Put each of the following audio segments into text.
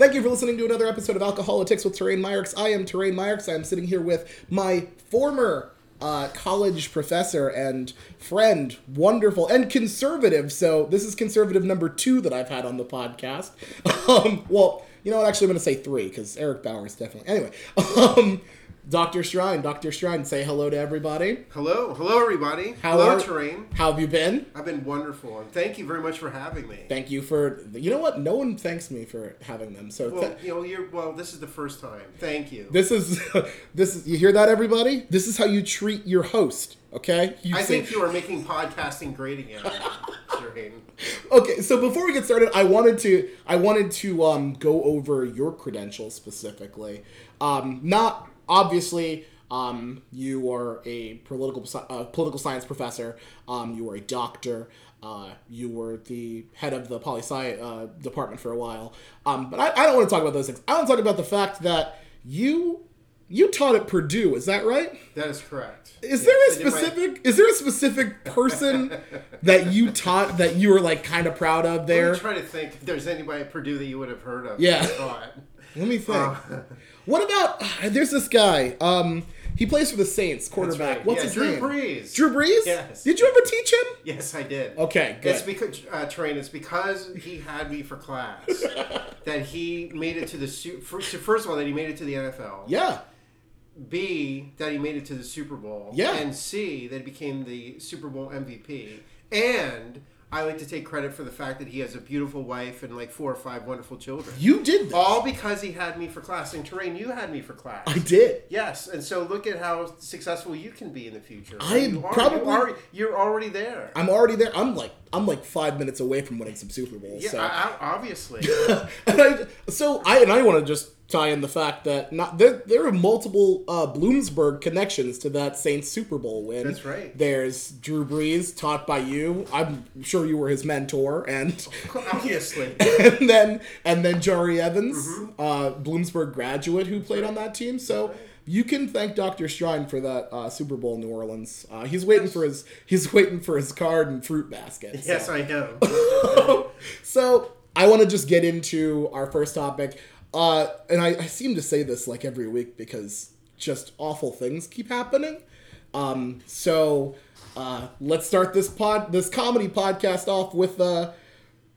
Thank you for listening to another episode of Alcoholics with Terrain Myricks. I am Terrain Myricks. I am sitting here with my former uh, college professor and friend, wonderful and conservative. So this is conservative number two that I've had on the podcast. Um, well, you know what? Actually, I'm going to say three because Eric Bauer is definitely. Anyway, um, Dr. Strine, Dr. Strine, say hello to everybody. Hello, hello everybody. How hello are- terrain. How have you been? I've been wonderful, and thank you very much for having me. Thank you for. You know what? No one thanks me for having them. So well, th- you know, you're well. This is the first time. Thank you. This is this is you hear that everybody? This is how you treat your host, okay? You I say- think you are making podcasting great again. Okay, so before we get started, I wanted to I wanted to um go over your credentials specifically. Um not obviously um you are a political uh, political science professor, um you are a doctor, uh, you were the head of the poli sci uh, department for a while. Um, but I, I don't want to talk about those things. I want to talk about the fact that you you taught at Purdue. Is that right? That is correct. Is Yes, there a did my- specific? Is there a specific person that you taught that you were like kind of proud of there? me trying to think if there's anybody at Purdue that you would have heard of. Yeah. Let me think. Uh, what about? There's this guy. Um, he plays for the Saints, quarterback. right. What's Yeah, his Drew name? Brees. Drew Brees. Yes. Did you ever teach him? Yes, I did. Okay, good. It's because uh, terrain. It's because he had me for class that he made it to the first of all that he made it to the NFL. yeah. B that he made it to the Super Bowl. Yeah. And C that he became the Super Bowl MVP. And I like to take credit for the fact that he has a beautiful wife and like four or five wonderful children. You did this. All because he had me for class. And terrain, you had me for class. I did. Yes, and so look at how successful you can be in the future. I you are, probably- you are, you're already there. I'm already there. I'm like I'm like five minutes away from winning some Super Bowls. yeah, so. I, I, obviously. I, so I and I want to just tie in the fact that not there there are multiple uh, Bloomsburg connections to that Saints Super Bowl win. That's right. There's Drew Brees, taught by you. I'm sure you were his mentor, and obviously. and then and then Jahri Evans, Mm-hmm. uh, Bloomsburg graduate who played on that team. So. You can thank Dr. Strine for that uh, Super Bowl in New Orleans. Uh, he's waiting for his he's waiting for his card and fruit basket. Yes. I am. so I want to just get into our first topic, uh, and I, I seem to say this like every week because just awful things keep happening. Um, so uh, let's start this pod, this comedy podcast off with uh,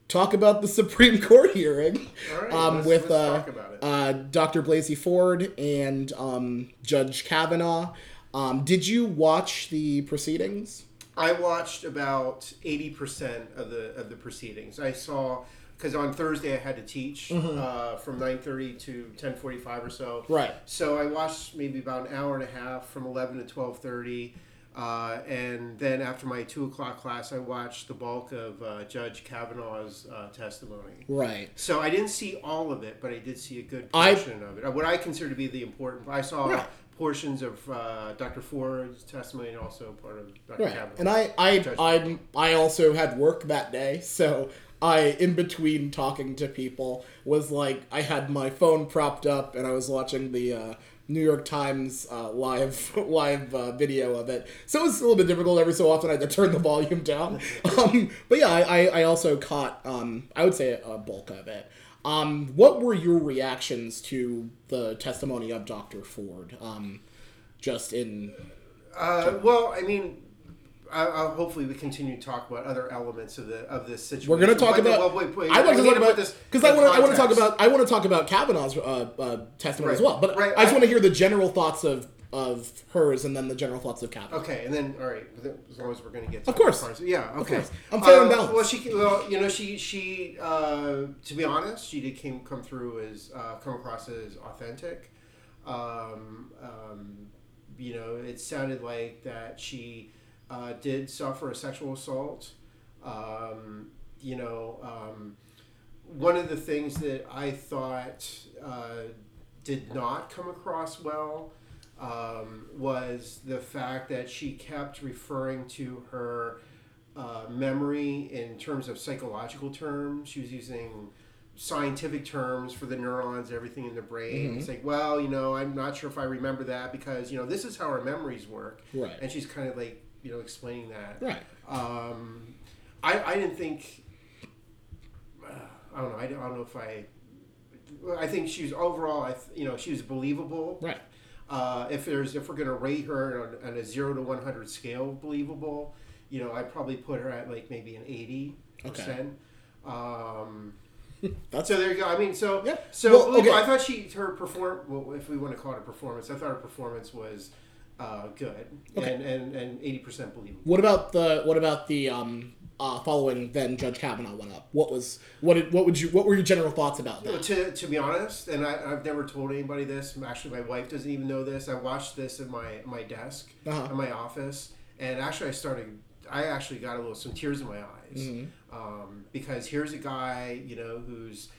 talk about the Supreme Court hearing All right, um, let's- with let's uh, talk about it. uh, Dr. Blasey Ford and um, Judge Kavanaugh. Um, did you watch the proceedings? I watched about eighty percent of the of the proceedings. I saw because on Thursday I had to teach uh, from nine thirty to ten forty five or so. Right. So I watched maybe about an hour and a half from eleven to twelve thirty. Uh, and then after my two o'clock class, I watched the bulk of uh, Judge Kavanaugh's uh, testimony. Right. So I didn't see all of it, but I did see a good I- portion of it. Uh, What I consider to be the important. I saw Right. portions of uh, Dr. Ford's testimony and also part of Dr. Right. Kavanaugh's. And I, I, I, I also had work that day, so I, in between talking to people, was like, I had my phone propped up and I was watching the uh, New York Times uh, live, live uh, video of it. So it was a little bit difficult. Every so often, I had to turn the volume down. Um, but yeah, I, I, also caught, um, I would say, a bulk of it. Um, what were your reactions to the testimony of Dr. Ford? Um, just in Uh, well, I mean, I, I, hopefully we continue to talk about other elements of the of this situation. We're gonna talk about. well, wait, wait, I'd like we to talk about this because I want to. I want to talk about. I want to talk about Kavanaugh's uh, uh, testimony as well. But Right, I just want to hear the general thoughts of of hers and then the general thoughts of Kavanaugh. Okay, and then all right, as long as we're going to get to Of course. parts. yeah, okay. course. I'm fair and Uh, balanced. Well, she well, you know, she she uh, to be honest, she did came come through as uh, come across as authentic. Um, um, you know, it sounded like that she uh, did suffer a sexual assault. Um, you know, um, one of the things that I thought uh, did not come across well um, was the fact that she kept referring to her uh, memory in terms of psychological terms. She was using scientific terms for the neurons, everything in the brain. It's like, well, you know, I'm not sure if I remember that because, you know, this is how our memories work. Right. And she's kind of like you know explaining that. Right. Um, I I didn't think. Uh, I don't know. I don't, I don't know if I. I think she was overall. I th- you know she was believable. Right. Uh, if there's if we're gonna rate her on, on a zero to one hundred scale, believable, you know, I'd probably put her at like maybe an eighty percent. Um, That's so there you go. I mean, so Yeah. so Well, okay. I thought she her perform. Well, if we want to call it a performance, I thought her performance was uh, good Okay. and and and eighty percent believable. What about the what about the um uh, following then Judge Kavanaugh went up? What was what did, what would you what were your general thoughts about that? To, to be honest, and I, I've never told anybody this. Actually, my wife doesn't even know this. I watched this at my my desk Uh-huh. in my office, and actually, I started. I actually got a little some tears in my eyes Mm-hmm. um, because here's a guy, you know, who's,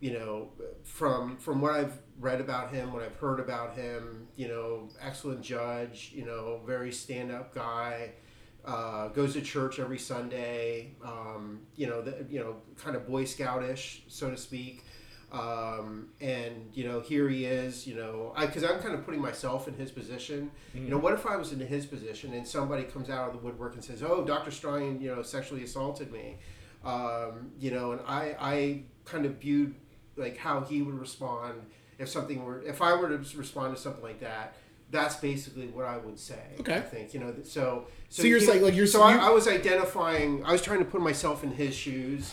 you know, from from what I've read about him, what I've heard about him, you know, excellent judge, you know, very stand up guy. Uh, goes to church every Sunday, um, you know, the, you know, kind of Boy Scoutish, so to speak. Um, and you know, here he is. You know, because I'm kind of putting myself in his position. You know, what if I was in his position and somebody comes out of the woodwork and says, "Oh, Dr. Strine, you know, sexually assaulted me," um, you know, and I, I kind of viewed like how he would respond if something were, if I were to respond to something like that. That's basically what I would say. Okay. I think you know. th- So, So you're saying, like, you're- so you- I, I was identifying. I was trying to put myself in his shoes,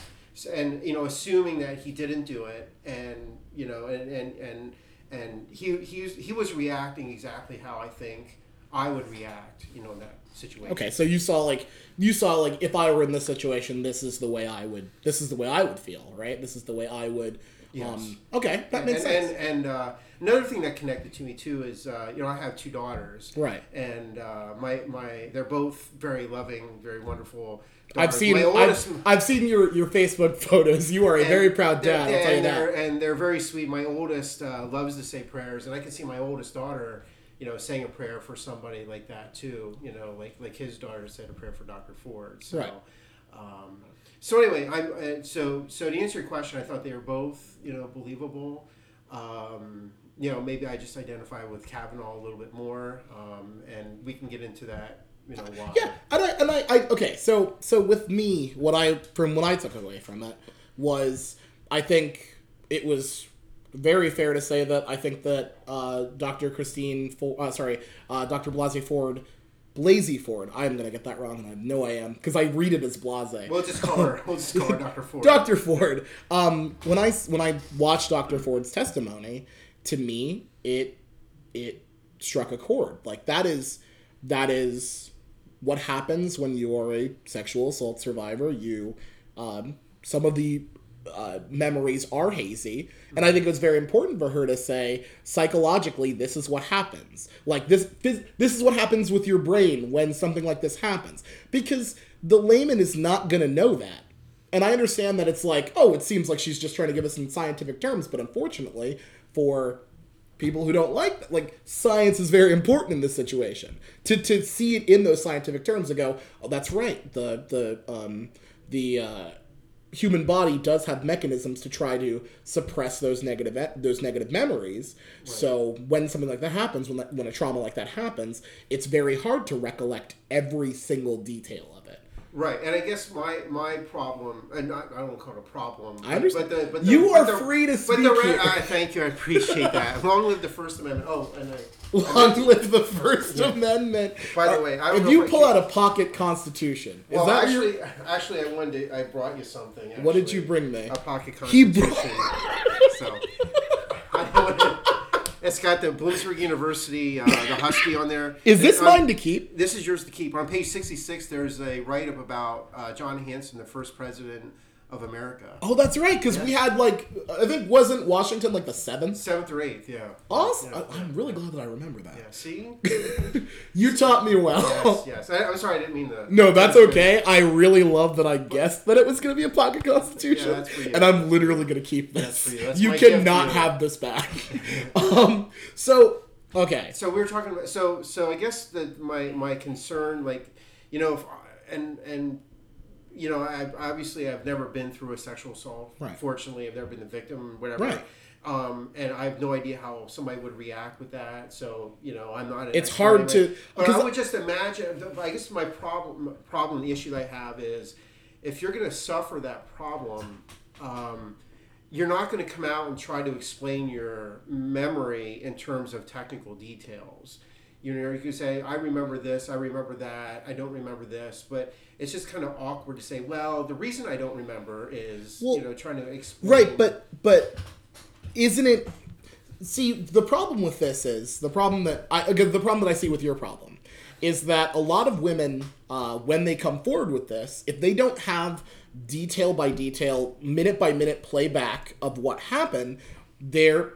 and you know, assuming that he didn't do it, and you know, and and and and he he was, he was reacting exactly how I think I would react. You know, in that situation. Okay, so you saw like you saw like if I were in this situation, this is the way I would this is the way I would feel, right? This is the way I would. Yes. Um, okay, that And, makes and, sense. and, and uh, another thing that connected to me too is uh, you know I have two daughters, Right. And uh, my my they're both very loving, very wonderful. I've daughters. seen oldest. I've, I've seen your your Facebook photos. You are a very proud dad. I'll tell you and that. They're, and they're very sweet. My oldest uh, loves to say prayers, and I can see my oldest daughter, you know, saying a prayer for somebody like that too. You know, like like his daughter said a prayer for Dr. Ford. So, Right. Um, so anyway, I'm so so to answer your question, I thought they were both you know believable. Um, you know, maybe I just identify with Kavanaugh a little bit more, um, and we can get into that. You know why? Yeah, and I and I, I okay. So so with me, what I from what I took away from it was I think it was very fair to say that I think that uh, Dr. Christine, For, uh, sorry, uh, Dr. Blasey Ford, Blasey Ford. I'm gonna get that wrong, and I know I am because I read it as Blase. We'll just call her. We'll just call her Dr. Ford. Dr. Ford. Um, when I when I watched Dr. Ford's testimony, to me it it struck a chord. Like that is that is what happens when you are a sexual assault survivor. You um, some of the uh, memories are hazy, and I think it was very important for her to say psychologically, this is what happens. Like this, this, is what happens with your brain when something like this happens, because the layman is not gonna know that. And I understand that it's like, oh, it seems like she's just trying to give us in scientific terms, but unfortunately, for people who don't like that, like science is very important in this situation. To to see it in those scientific terms and go, oh, that's right. The the um the uh, human body does have mechanisms to try to suppress those negative those negative memories. So when something like that happens, when that, when a trauma like that happens, it's very hard to recollect every single detail. Right, and I guess my my problem, and not, I don't call it a problem. I understand. But the, but the, You but are the- free to speak. But the re- here. I thank you. I appreciate that. Long live the First Amendment. Oh, and I, Long live the First Amendment. By the uh, way, I don't if you if pull out a pocket constitution, is well, that actually, your, actually, I wanted to, I brought you something. what did you bring me? A pocket He constitution. so, I wanted, it's got the Bloomsburg University, uh, the Husky on there. Is this And mine to keep? This is yours to keep. On page sixty-six, there's a write-up about uh, John Hanson, the first president of America. Oh, that's right, because we had like I think wasn't Washington like the seventh. Seventh or eighth, yeah. Awesome. Yeah. I, am really glad that I remember that. Yeah, see? You taught me well. yes, yes. I, I'm sorry, I didn't mean that. No, that's okay. I really love that I guessed that it was going to be a pocket constitution, Yeah, that's for you. and I'm literally going to keep this. That's for you. That's you my gift cannot to you. have this back. um. So okay. So we were talking about so so I guess that my my concern like you know if and and you know I obviously I've never been through a sexual assault. Right. Fortunately, I've never been the victim, whatever. Right. Um, and I have no idea how somebody would react with that. So you know, I'm not. It's hard anyway. to- But I would just imagine. I guess my problem, problem, the issue that I have is, if you're going to suffer that problem, um, you're not going to come out and try to explain your memory in terms of technical details. You know, you could say, "I remember this, I remember that, I don't remember this," but it's just kind of awkward to say, "Well, the reason I don't remember is Well, you know trying to explain." Right, but but isn't it? See, the problem with this is the problem that I again, the problem that I see with your problem is that a lot of women, uh, when they come forward with this, if they don't have detail by detail, minute by minute playback of what happened, their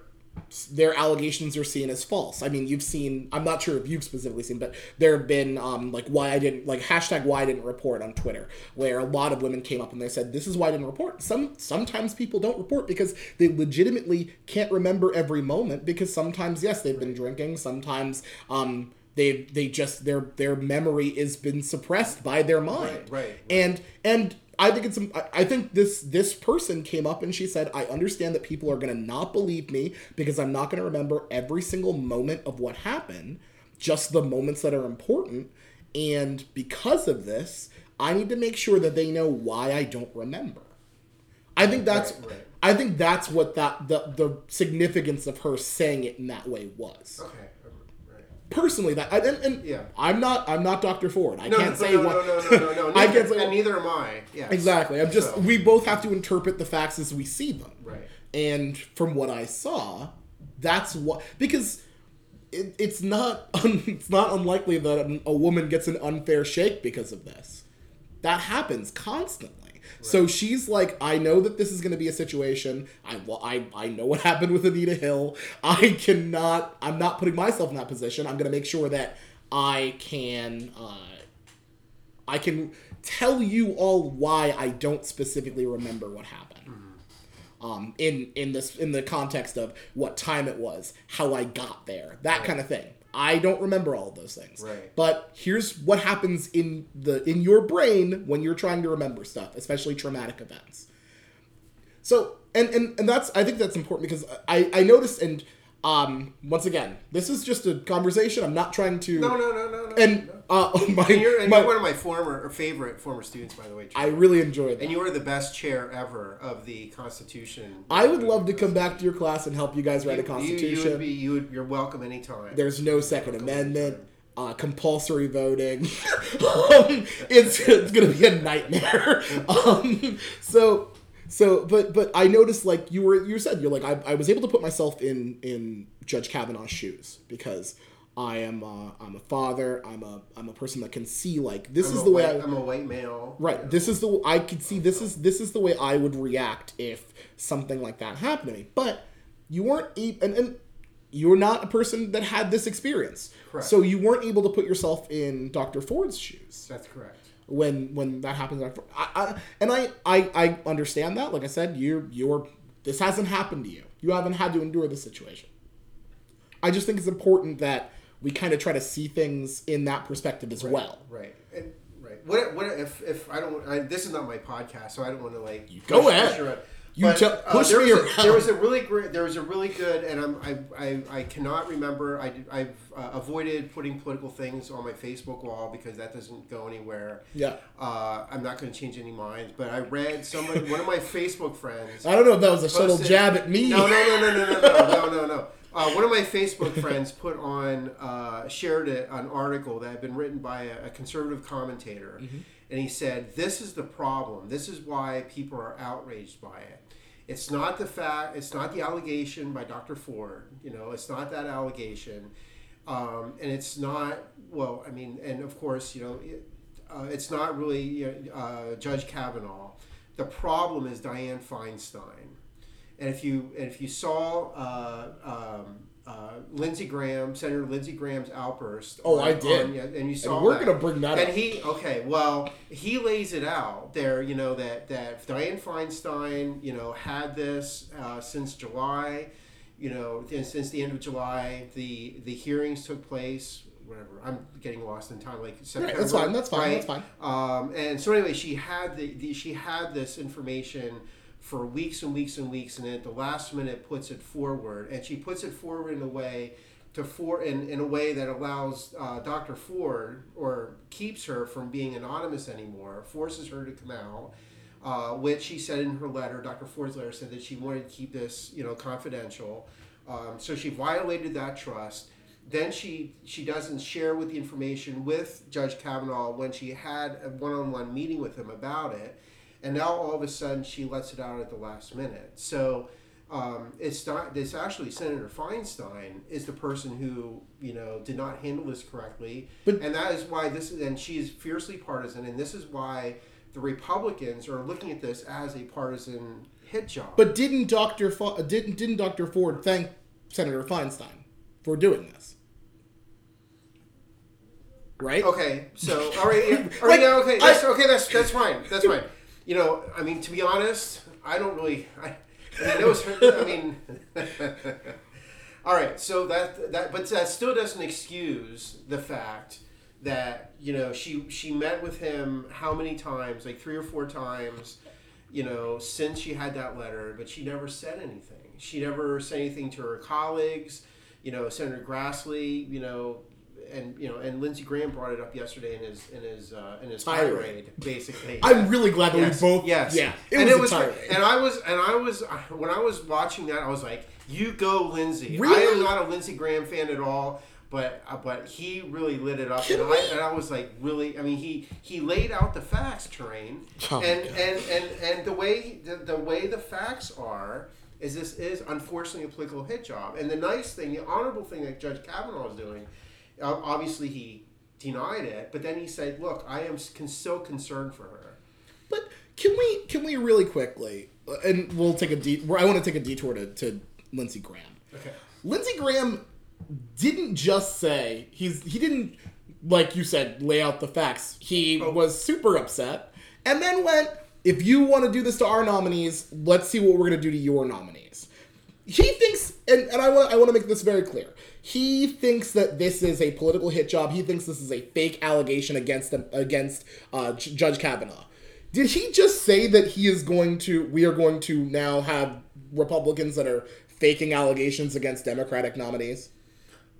their allegations are seen as false. I mean, you've seen. I'm not sure if you've specifically seen, but there have been um, like why I didn't like hashtag why I didn't report on Twitter, where a lot of women came up and they said this is why I didn't report. Some sometimes people don't report because they legitimately can't remember every moment because sometimes yes they've been drinking, sometimes um, they they just their their memory has been suppressed by their mind, Right, right, right. and and I think it's I- think this this person came up and she said I understand that people are going to not believe me because I'm not going to remember every single moment of what happened just the moments that are important and because of this I need to make sure that they know why I don't remember I think that's Right, right. I think that's what that the the significance of her saying it in that way was okay. Personally that I, and, and Yeah. I'm not I'm not Dr. Ford I No, can't no, say no, what no, no, no, no, no. I Neither, can't say and neither am I. Yeah, Exactly. I'm just So- we both have to interpret the facts as we see them. Right. And from what I saw, that's what because it, it's not it's not unlikely that a woman gets an unfair shake because of this. That happens constantly. So she's like, I know that this is going to be a situation. I I I know what happened with Anita Hill. I cannot. I'm not putting myself in that position. I'm going to make sure that I can. Uh, I can tell you all why I don't specifically remember what happened. Um, in in this in the context of what time it was, how I got there, that kind of thing. I don't remember all of those things. Right. But here's what happens in the in your brain when you're trying to remember stuff, especially traumatic events. So and and, and that's I think that's important because I I noticed and um once again this is just a conversation. I'm not trying to No, no, no, no, no. and no. uh my, And you're, and my- you're one of my former or favorite former students, by the way. I really enjoyed that. and you were the best chair ever of the Constitution. I would love to come back to your class and help you guys write a constitution. You, you would be. You would, you're welcome anytime. There's no Second Amendment, uh, compulsory voting. um, it's it's gonna be a nightmare. um, so so but but I noticed like you were you said you're like I, I was able to put myself in in Judge Kavanaugh's shoes because I am uh, I'm a father. I'm a I'm a person that can see like this I'm is the way white, I I'm a white male. Right. This is the I could see this is this is the way I would react if something like that happened to me. But you weren't and, and you're not a person that had this experience. Correct. So you weren't able to put yourself in Dr. Ford's shoes That's correct. When when that happens. I, I, and I, I I understand that. Like I said, you you're this hasn't happened to you. You haven't had to endure this situation. I just think it's important that we kind of try to see things in that perspective as well. Right. And, right. What, what if, if I don't, I, this is not my podcast, so I don't want to like. You go ahead. You tell- push there me was a. There was a really great, there was a really good, and I'm, I, I, I cannot remember, I, I've uh, avoided putting political things on my Facebook wall because that doesn't go anywhere. Yeah. Uh, I'm not going to change any minds, but I read somebody, one of my Facebook friends. I don't know if that was a subtle jab at me. No, no, no, no, no, no, no, no, no, no. Uh, one of my Facebook friends put on, uh, shared it, an article that had been written by a, a conservative commentator, and he said, "This is the problem. This is why people are outraged by it. It's not the fact. It's not the allegation by Dr. Ford. You know, it's not that allegation, um, and it's not. Well, I mean, and of course, you know, it, uh, it's not really uh, Judge Kavanaugh. The problem is Dianne Feinstein." And if you and if you saw uh, um, uh, Lindsey Graham, Senator Lindsey Graham's outburst, Oh, on- I did. on- yeah, and you saw we're that. gonna bring that and up. he okay, well, he lays it out there. You know that that Dianne Feinstein, you know, had this uh, since July. You know, since the end of July, the the hearings took place. Whatever, I'm getting lost in time. Like September. that's fine, that's fine, right? that's fine. Um, and so anyway, she had the, the she had this information for weeks and weeks and weeks, and then at the last minute puts it forward, and she puts it forward in a way to for in, in a way that allows uh, Dr. Ford or keeps her from being anonymous anymore, forces her to come out. Uh, which she said in her letter, Dr. Ford's letter said that she wanted to keep this, you know, confidential. Um, so she violated that trust. Then she she doesn't share with the information with Judge Kavanaugh when she had a one-on-one meeting with him about it, and now all of a sudden she lets it out at the last minute. So um, it's not. It's actually Senator Feinstein is the person who you know did not handle this correctly, But- and that is why this. And she is fiercely partisan, and this is why the Republicans are looking at this as a partisan hit job. But didn't Dr. Fo- didn't didn't Dr. Ford thank Senator Feinstein for doing this? Right? Okay, so all right, yeah, all right, Like, yeah, okay, that's I- okay, that's that's fine, that's fine. You know, I mean, to be honest, I don't really. I, I mean. I mean, all right, so that that, but that still doesn't excuse the fact that you know she she met with him how many times, like three or four times, you know, since she had that letter, but she never said anything. She never said anything to her colleagues. You know, Senator Grassley. You know, and you know, and Lindsey Graham brought it up yesterday in his in his uh, in his Tirade. tirade, basically. I'm really glad that Yes, we both. yes, Yeah. It and was it was, tirade. and I was, and I was, when I was watching that, I was like, "You go, Lindsey." Really? I am not a Lindsey Graham fan at all, but uh, but he really lit it up, and I, and I was like, really, I mean, he he laid out the facts, terrain, Oh and, and and and the way the, the way the facts are. Is this is unfortunately a political hit job? And the nice thing, the honorable thing that Judge Kavanaugh is doing, uh, obviously he denied it, but then he said, "Look, I am so concerned for her." But can we can we really quickly uh, and we'll take a de- I want to take a detour to, to Lindsey Graham. Okay. Lindsey Graham didn't just say he's he didn't like you said lay out the facts. He Oh. was super upset and then went if you want to do this to our nominees, let's see what we're going to do to your nominees. He thinks and, and I want I want to make this very clear. He thinks that this is a political hit job. He thinks this is a fake allegation against them against uh, J- Judge Kavanaugh. Did he just say that he is going to we are going to now have Republicans that are faking allegations against Democratic nominees?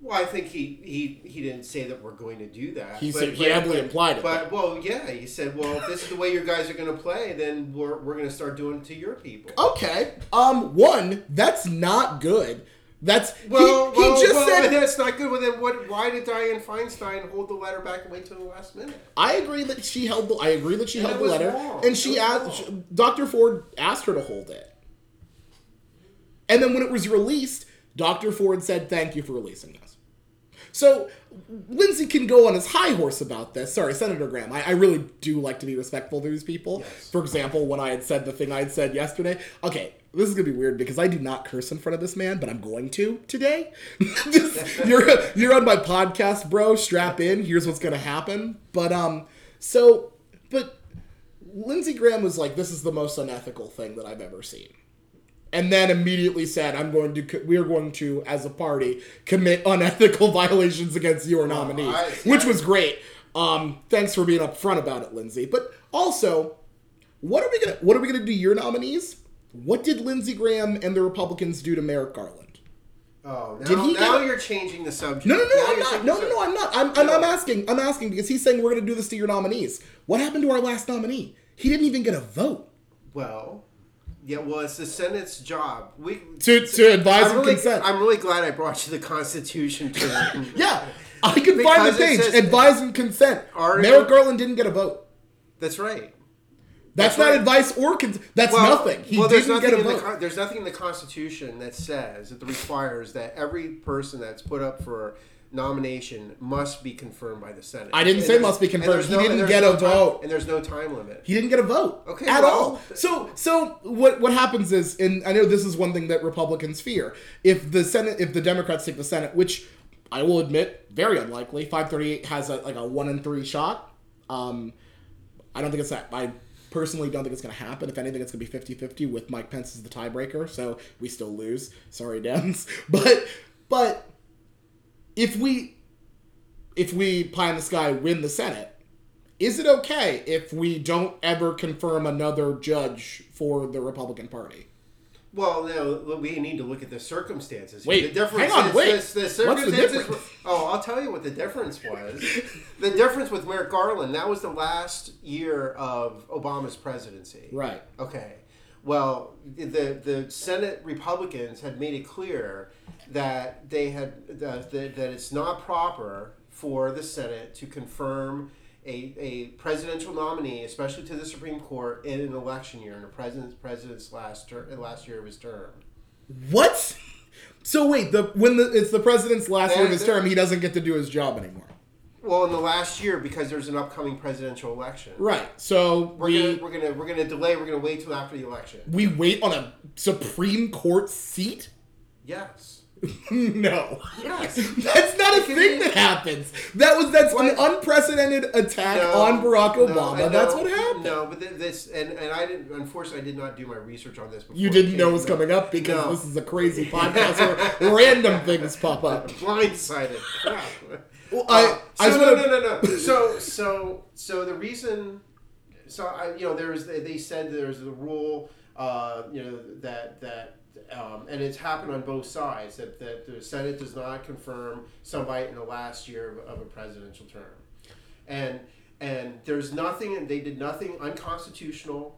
Well, I think he, he, he didn't say that we're going to do that. He said- he heavily implied it, But well, yeah, he said, well, if this is the way your guys are going to play, then we're, we're going to start doing it to your people. Okay. Um one, that's not good. That's Well, he, well, he just well, said that's not good. Well, then what? Why did Dianne Feinstein hold the letter back and wait till the last minute? I agree that she held the I agree that she And held the letter wrong. and she asked. Dr. Ford asked her to hold it. And then when it was released, Dr. Ford said thank you for releasing this. So Lindsey can go on his high horse about this. Sorry, Senator Graham. I, I really do like to be respectful to these people. Yes. For example, when I had said the thing I had said yesterday. Okay, this is gonna be weird because I do not curse in front of this man, but I'm going to today. You're you're on my podcast, bro. Strap in. Here's what's gonna happen. But um, so but Lindsey Graham was like, "This is the most unethical thing that I've ever seen." And then immediately said, "I'm going to. We are going to, as a party, commit unethical violations against your nominees," I- which was great. Um, thanks for being upfront about it, Lindsey. But also, what are we gonna What are we gonna do your nominees? What did Lindsey Graham and the Republicans do to Merrick Garland? Oh, now, Did he now get- you're changing the subject. No, no, no, I'm not. No, no, no, I'm not. I'm, I'm, I'm asking. I'm asking because he's saying we're gonna do this to your nominees. What happened to our last nominee? He didn't even get a vote. Well, yeah, well, it's the Senate's job. We To- to advise I'm and really, consent. I'm really glad I brought you the Constitution to. Yeah, I can find the page. says- advise and consent. Article- Merrick Garland didn't get a vote. That's right. That's, That's not right. advice or cons- that's Well, nothing. He well, there's didn't nothing get a in the vote. con- there's nothing in the Constitution that says that requires that every person that's put up for nomination must be confirmed by the Senate. I didn't And say must be confirmed. He no- didn't get no a time- vote. and there's no time limit. he didn't get a vote Okay, at well- all. So so what what happens is, and I know this is one thing that Republicans fear. If the Senate, if the Democrats take the Senate, which I will admit, very unlikely. Five thirty eight has a, like a one in three shot. Um, I don't think it's that. I personally don't think it's going to happen. If anything, it's going to be 50-50 with Mike Pence as the tiebreaker. So we still lose. Sorry, Dems. But but if we if we pie in the sky win the Senate, is it okay if we don't ever confirm another judge for the Republican Party? Well, no, we need to look at the circumstances. Wait, the difference hang on, is wait. this- the What's the circumstances difference? were- oh, I'll tell you what the difference was. the difference with Merrick Garland, that was the last year of Obama's presidency. Right. Okay. Well, the the Senate Republicans had made it clear that they had that, that, that it's not proper for the Senate to confirm a, a presidential nominee, especially to the Supreme Court, in an election year, in a president's president's last ter- last year of his term. What? So wait, the when the it's the president's last year of his term, he doesn't get to do his job anymore. Well, in the last year, because there's an upcoming presidential election. Right. So We're we gonna we're gonna we're gonna delay. We're gonna wait till after the election. we wait on a Supreme Court seat? Yes. no. Yes. That's not a thing be- that happens. That was that's What? an unprecedented attack No, on Barack Obama. I that's what happened. No, but this and, and I didn't. Unfortunately, I did not do my research on this. Before You didn't know it was coming up because No. this is a crazy podcast where random things pop up. blindsided. Well, I, Uh, I so no, no, no, no. So, so, so the reason, so I, you know, there's they said there's the rule, uh, you know, that that, um, and it's happened on both sides that that the Senate does not confirm somebody in the last year of, of a presidential term, and and there's nothing, and they did nothing unconstitutional.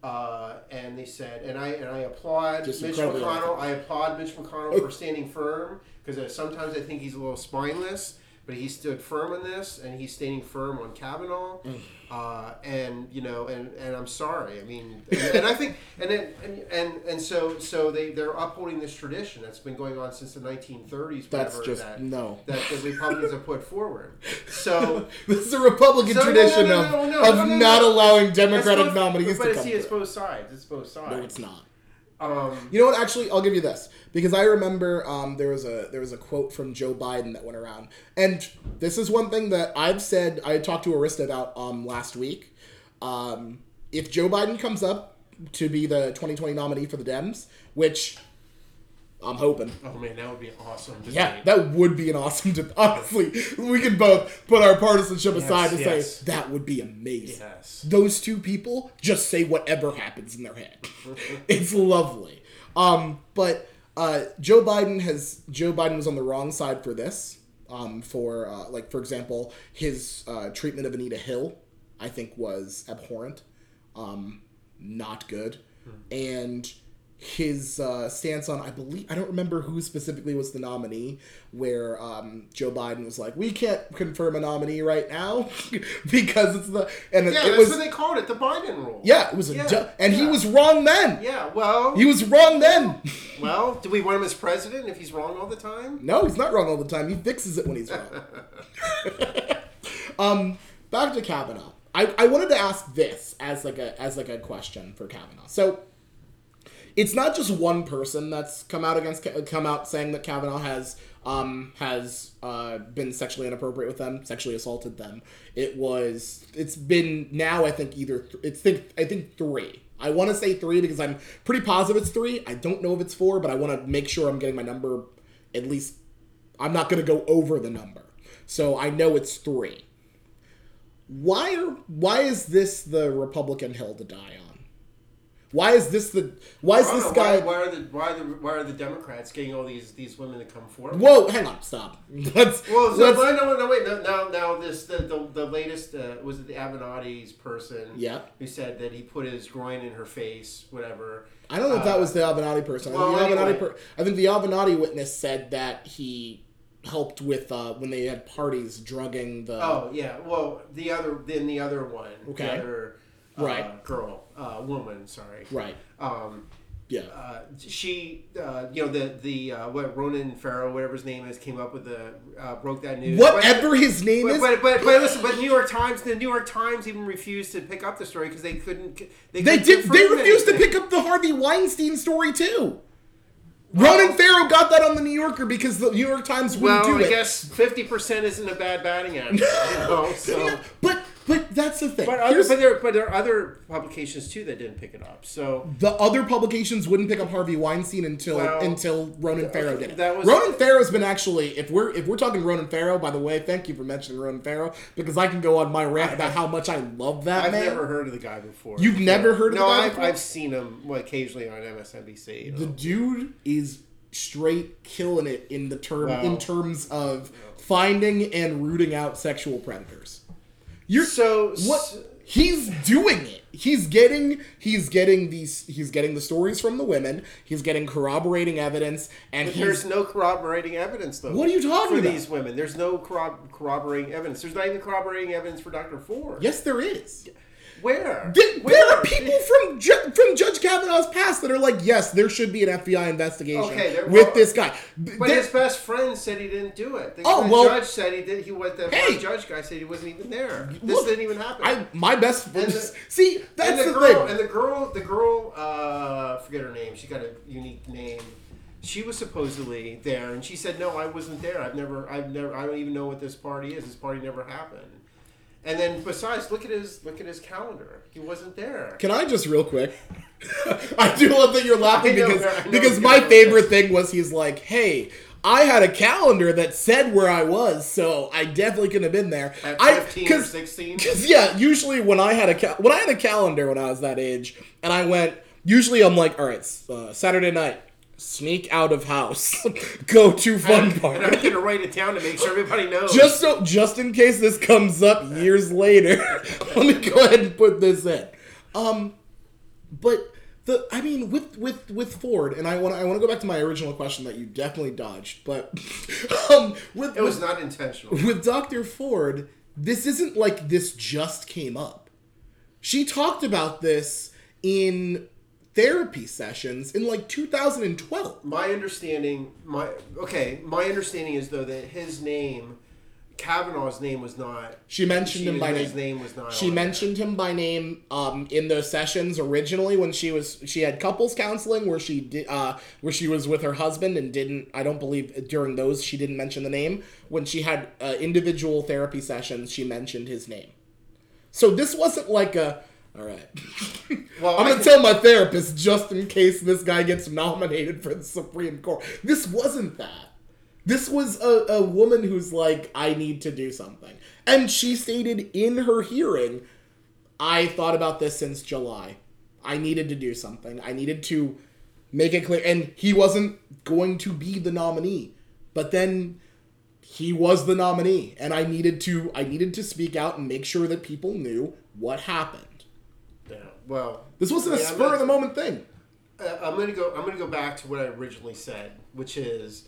Uh, and they said, and I and I applaud Just Mitch McConnell. I applaud Mitch McConnell for standing firm because sometimes I think he's a little spineless, but he stood firm on this, and he's standing firm on Kavanaugh. Mm. Uh, and you know, and, and I'm sorry. I mean, and, and I think, and then and, and and so so they they're upholding this tradition that's been going on since the 1930s. That's just that, no. that the Republicans have put forward. So. This is a Republican So, tradition no, of, no, no, of no, not no. allowing Democratic nominees but come see, it's both sides. It's both sides. No, it's not. Um, You know what? Actually, I'll give you this because I remember um, there was a there was a quote from Joe Biden that went around, and this is one thing that I've said. I talked to Arista about um, last week. Um, if Joe Biden comes up to be the 2020 nominee for the Dems, which I'm hoping. oh man, that would be awesome. To Yeah, see. that would be an awesome. De- honestly, we could both put our partisanship aside and yes. say that would be amazing. Yes. Those two people just say whatever happens in their head. it's lovely. Um, but uh, Joe Biden has Joe Biden was on the wrong side for this. Um, for uh, like for example, his uh, treatment of Anita Hill, I think was abhorrent, um, not good, and his uh, stance on I believe I don't remember who specifically was the nominee where um, Joe Biden was like we can't confirm a nominee right now because it's the and Yeah, it that's was what they called it, the Biden rule. yeah it was a Yeah, du- and he was wrong then. Yeah, well, he was wrong then. Well, do we want him as president if he's wrong all the time? no he's not wrong all the time. He fixes it when he's wrong. Um back to Kavanaugh. I, I wanted to ask this as like a as like a question for Kavanaugh. So it's not just one person that's come out against come out saying that Kavanaugh has um, has uh, been sexually inappropriate with them, sexually assaulted them. It was it's been now I think either th- it's think I think three. I want to say three because I'm pretty positive it's three. I don't know if it's four, but I want to make sure I'm getting my number at least. I'm not going to go over the number, so I know it's three. Why are why is this the Republican hill to die on? Why is this the why is this know, guy? Why, why are the why are the why are the Democrats getting all these these women to come forward? Whoa, hang on, stop. Let's Well, so, let's no, no, no, wait. No, now, now, this the the, the latest uh, was it the Avenatti's person? Yeah. Who said that he put his groin in her face, whatever. I don't know if that was the Avenatti person. I think, well, the Avenatti anyway. per- I think the Avenatti witness said that he helped with uh, when they had parties drugging the Oh yeah. Well, the other then the other one. Okay. The other uh, Right. girl, uh, woman. Sorry. right. Um, Yeah. uh, she, uh, you know, the the uh, what Ronan Farrow, whatever his name is, came up with the uh, broke that news. Whatever his name But, is. but, but, but listen, but New York Times, the New York Times even refused to pick up the story because they couldn't. They, they couldn't did. They refused to pick up the Harvey Weinstein story too. Ronan Farrow got that on the New Yorker because the New York Times wouldn't Well, do I it. guess fifty percent isn't a bad batting average. You know, so but But that's the thing. But other, but there but there are other publications too that didn't pick it up. So the other publications wouldn't pick up Harvey Weinstein until Well, until Ronan Farrow did it. that was- Ronan Farrow's been actually if we're if we're talking Ronan Farrow, by the way, thank you for mentioning Ronan Farrow because I can go on my rant about how much I love that man. I've man. never heard of the guy before. You've never heard of no, the guy I've, before? I've seen him well, occasionally on MSNBC. you know. the dude is straight killing it in the term Wow. in terms of finding and rooting out sexual predators. You're so what he's doing it he's getting he's getting these he's getting the stories from the women he's getting corroborating evidence and But there's no corroborating evidence, though. What are you talking for about? these women? There's no corrob- corroborating evidence. There's not even corroborating evidence for Dr. Ford. yes there is Where? There, Where? there are people from Ju- from Judge Kavanaugh's past that are like, yes, there should be an FBI investigation Okay, there- with well, this guy. But There- his best friend said he didn't do it. The, Oh, the well- judge said he did. He was the Hey! one judge guy said he wasn't even there. This Look, didn't even happen. I my best And the- see that's and the, the, girl, thing. and the girl, the girl, uh, forget her name. She got a unique name. She was supposedly there, and she said, "No, I wasn't there. I've never, I've never, I don't even know what this party is. This party never happened." And then, besides, look at his, look at his calendar. He wasn't there. Can I just real quick? I do love that you're laughing know, because because my favorite thing was he's like, "Hey, I had a calendar that said where I was, so I definitely couldn't have been there." At I 15 or 16? Because yeah, usually when I had a ca- when I had a calendar when I was that age, and I went, usually I'm like, "All right, uh, Saturday night." Sneak out of house, go to fun And park. I'm gonna write it down to make sure everybody knows. Just so, just in case this comes up years later, let me go ahead and put this in. Um, but the, I mean, with with with Ford, and I want I want to go back to my original question that you definitely dodged, but um, with it was with, not intentional. with Dr. Ford, this isn't like this just came up. She talked about this in therapy sessions in like 2012. My understanding, my okay, my understanding is though that his name, Kavanaugh's name was not. She mentioned she- him by his name. name was not. She mentioned him by name um, in those sessions originally when she was she had couples counseling where she did uh, where she was with her husband and didn't I don't believe during those she didn't mention the name when she had uh, individual therapy sessions she mentioned his name. So this wasn't like a all right. Well, I'm I gonna tell my therapist just in case this guy gets nominated for the Supreme Court. This wasn't that. This was a, a woman who's like, I need to do something. And she stated in her hearing, I thought about this since July. I needed to do something. I needed to make it clear. And he wasn't going to be the nominee. But then he was the nominee. And I needed to I needed to speak out and make sure that people knew what happened. Well, This wasn't a Yeah, I'm spur of the moment thing. Uh, I'm gonna go. I'm gonna go back to what I originally said, which is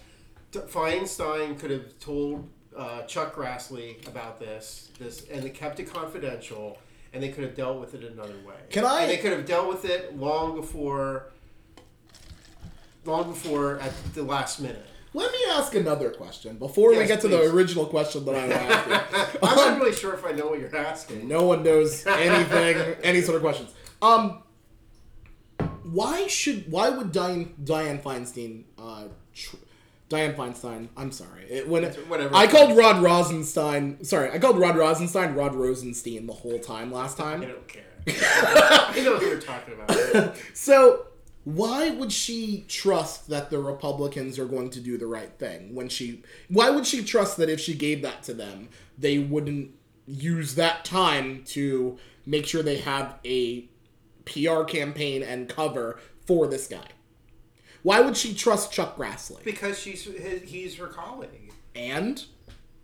Feinstein could have told uh, Chuck Grassley about this, this, and they kept it confidential, and they could have dealt with it another way. Can I- And they could have dealt with it long before, long before at the last minute. Let me ask another question before we Yes, get to the original question that I'm asking. I'm not really sure if I know what you're asking. No one knows anything, any sort of questions. Um, why should why would Dianne Dianne Feinstein uh, tr- Diane Feinstein? I'm sorry. It, when Whatever. I called Rod Rosenstein, sorry, I called Rod Rosenstein Rod Rosenstein the whole time last time. I don't care. I know who you're talking about. So why would she trust that the Republicans are going to do the right thing when she? Why would she trust that if she gave that to them, they wouldn't use that time to make sure they have a PR campaign and cover for this guy? Why would she trust Chuck Grassley? Because she's his, he's her colleague. And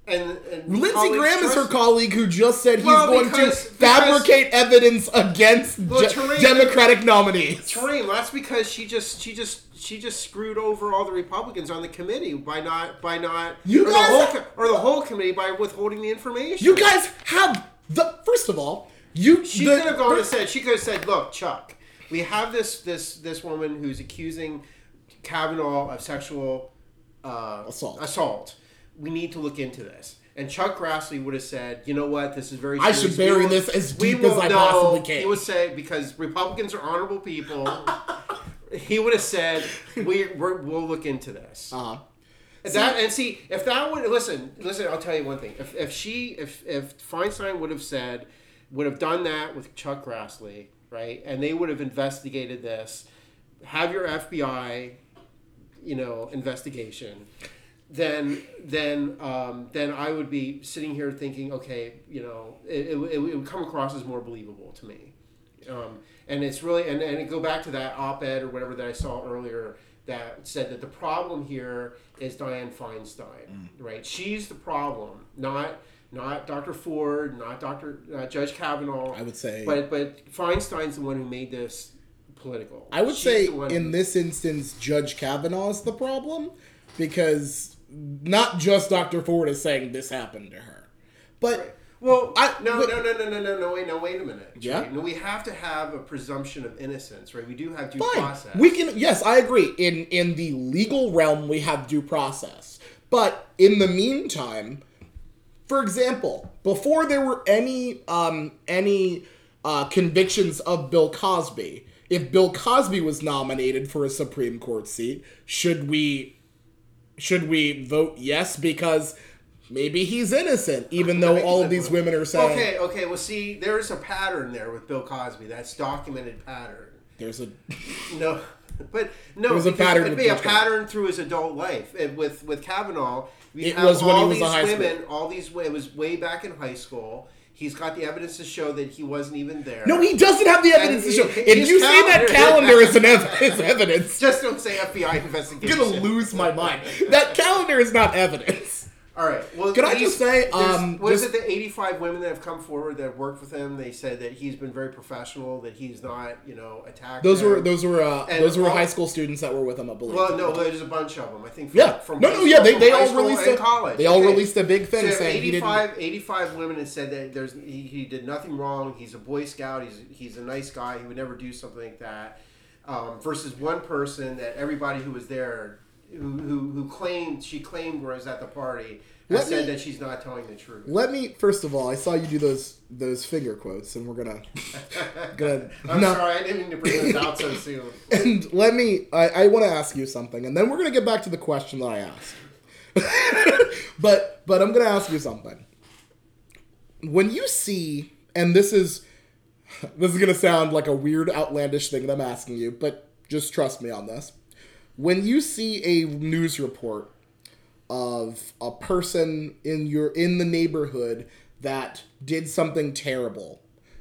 And, and Lindsey Graham is her colleague who just said he's Well, going because- to fabricate evidence against Well, Terrain- Democratic nominees. That's because she just she just she just screwed over all the Republicans on the committee by not by not You or guys- the whole or the whole committee by withholding the information. You guys have the first of all, you she the- could have gone and said she could have said, "Look, Chuck, we have this this this woman who's accusing Kavanaugh of sexual uh, Assault. Assault. We need to look into this." And Chuck Grassley would have said, "You know what? This is very. I serious. should We bury will- this as deep as I no," possibly can. He would say because Republicans are honorable people. he would have said, we, we're, "We'll look into this." uh-huh. that and see if that would listen listen i'll tell you one thing if, if she if if feinstein would have said would have done that with Chuck Grassley, right? And they would have investigated this. Have your FBI, you know, investigation. Then, then, um, then I would be sitting here thinking, okay, you know, it, it, it would come across as more believable to me. Um, and it's really, and, and go back to that op-ed or whatever that I saw earlier that said that the problem here is Dianne Feinstein, right? She's the problem, not not Dr. Ford, not Dr. Uh, Judge Kavanaugh. I would say- but but Feinstein's the one who made this political. I would She's say in who- this instance, Judge Kavanaugh's the problem because not just Dr. Ford is saying this happened to her, but Well, I- no, wait- no, no, no, no, no, no, wait, no, wait a minute. Yeah? Right? No, we have to have a presumption of innocence, right? We do have due fine. process. We can yes, I agree. In in the legal realm, we have due process, but in the meantime, for example, before there were any um any uh, convictions of Bill Cosby, if Bill Cosby was nominated for a Supreme Court seat, should we should we vote yes because maybe he's innocent, even though all of these women are saying Okay, okay. Well, see, there's a pattern there with Bill Cosby. That's documented pattern. there's a No, but no, There was a pattern It'd be a pattern through his adult life. And with with Kavanaugh, we It was when he all was these high women. school. All these. It was way back in high school. He's got the evidence to show that he wasn't even there. no, he doesn't have the evidence to show. he- If you say that calendar- is an ev- is evidence, Just don't say FBI I'm investigation. gonna lose my mind. That calendar is not evidence. All right. Well, Can I just say, um, what is just- it? The 85 women that have come forward that have worked with him. They said that he's been very professional. That he's not, you know, attacked. Those them. were those were uh, And those were all- high school students that were with him, I believe. Well, no, there's a bunch of them. I think. From, yeah, From no, no, yeah, they, they all released and a college. they all Okay. released a big thing So saying he didn't. 85, 85 women had said that there's he, he did nothing wrong. He's a Boy Scout. He's he's a nice guy. He would never do something like that. Um, versus one person that everybody who was there, who who, who claimed she claimed was at the party, has Let said me- that she's not telling the truth. Let me first of all, I saw you do those those finger quotes, and we're gonna gonna I'm sorry, I didn't mean to bring this out so soon. And let me, I, I want to ask you something, and then we're gonna get back to the question that I asked. but but I'm gonna ask you something. When you see, and this is this is gonna sound like a weird, outlandish thing that I'm asking you, but just trust me on this. When you see a news report of a person in your in the neighborhood that did something terrible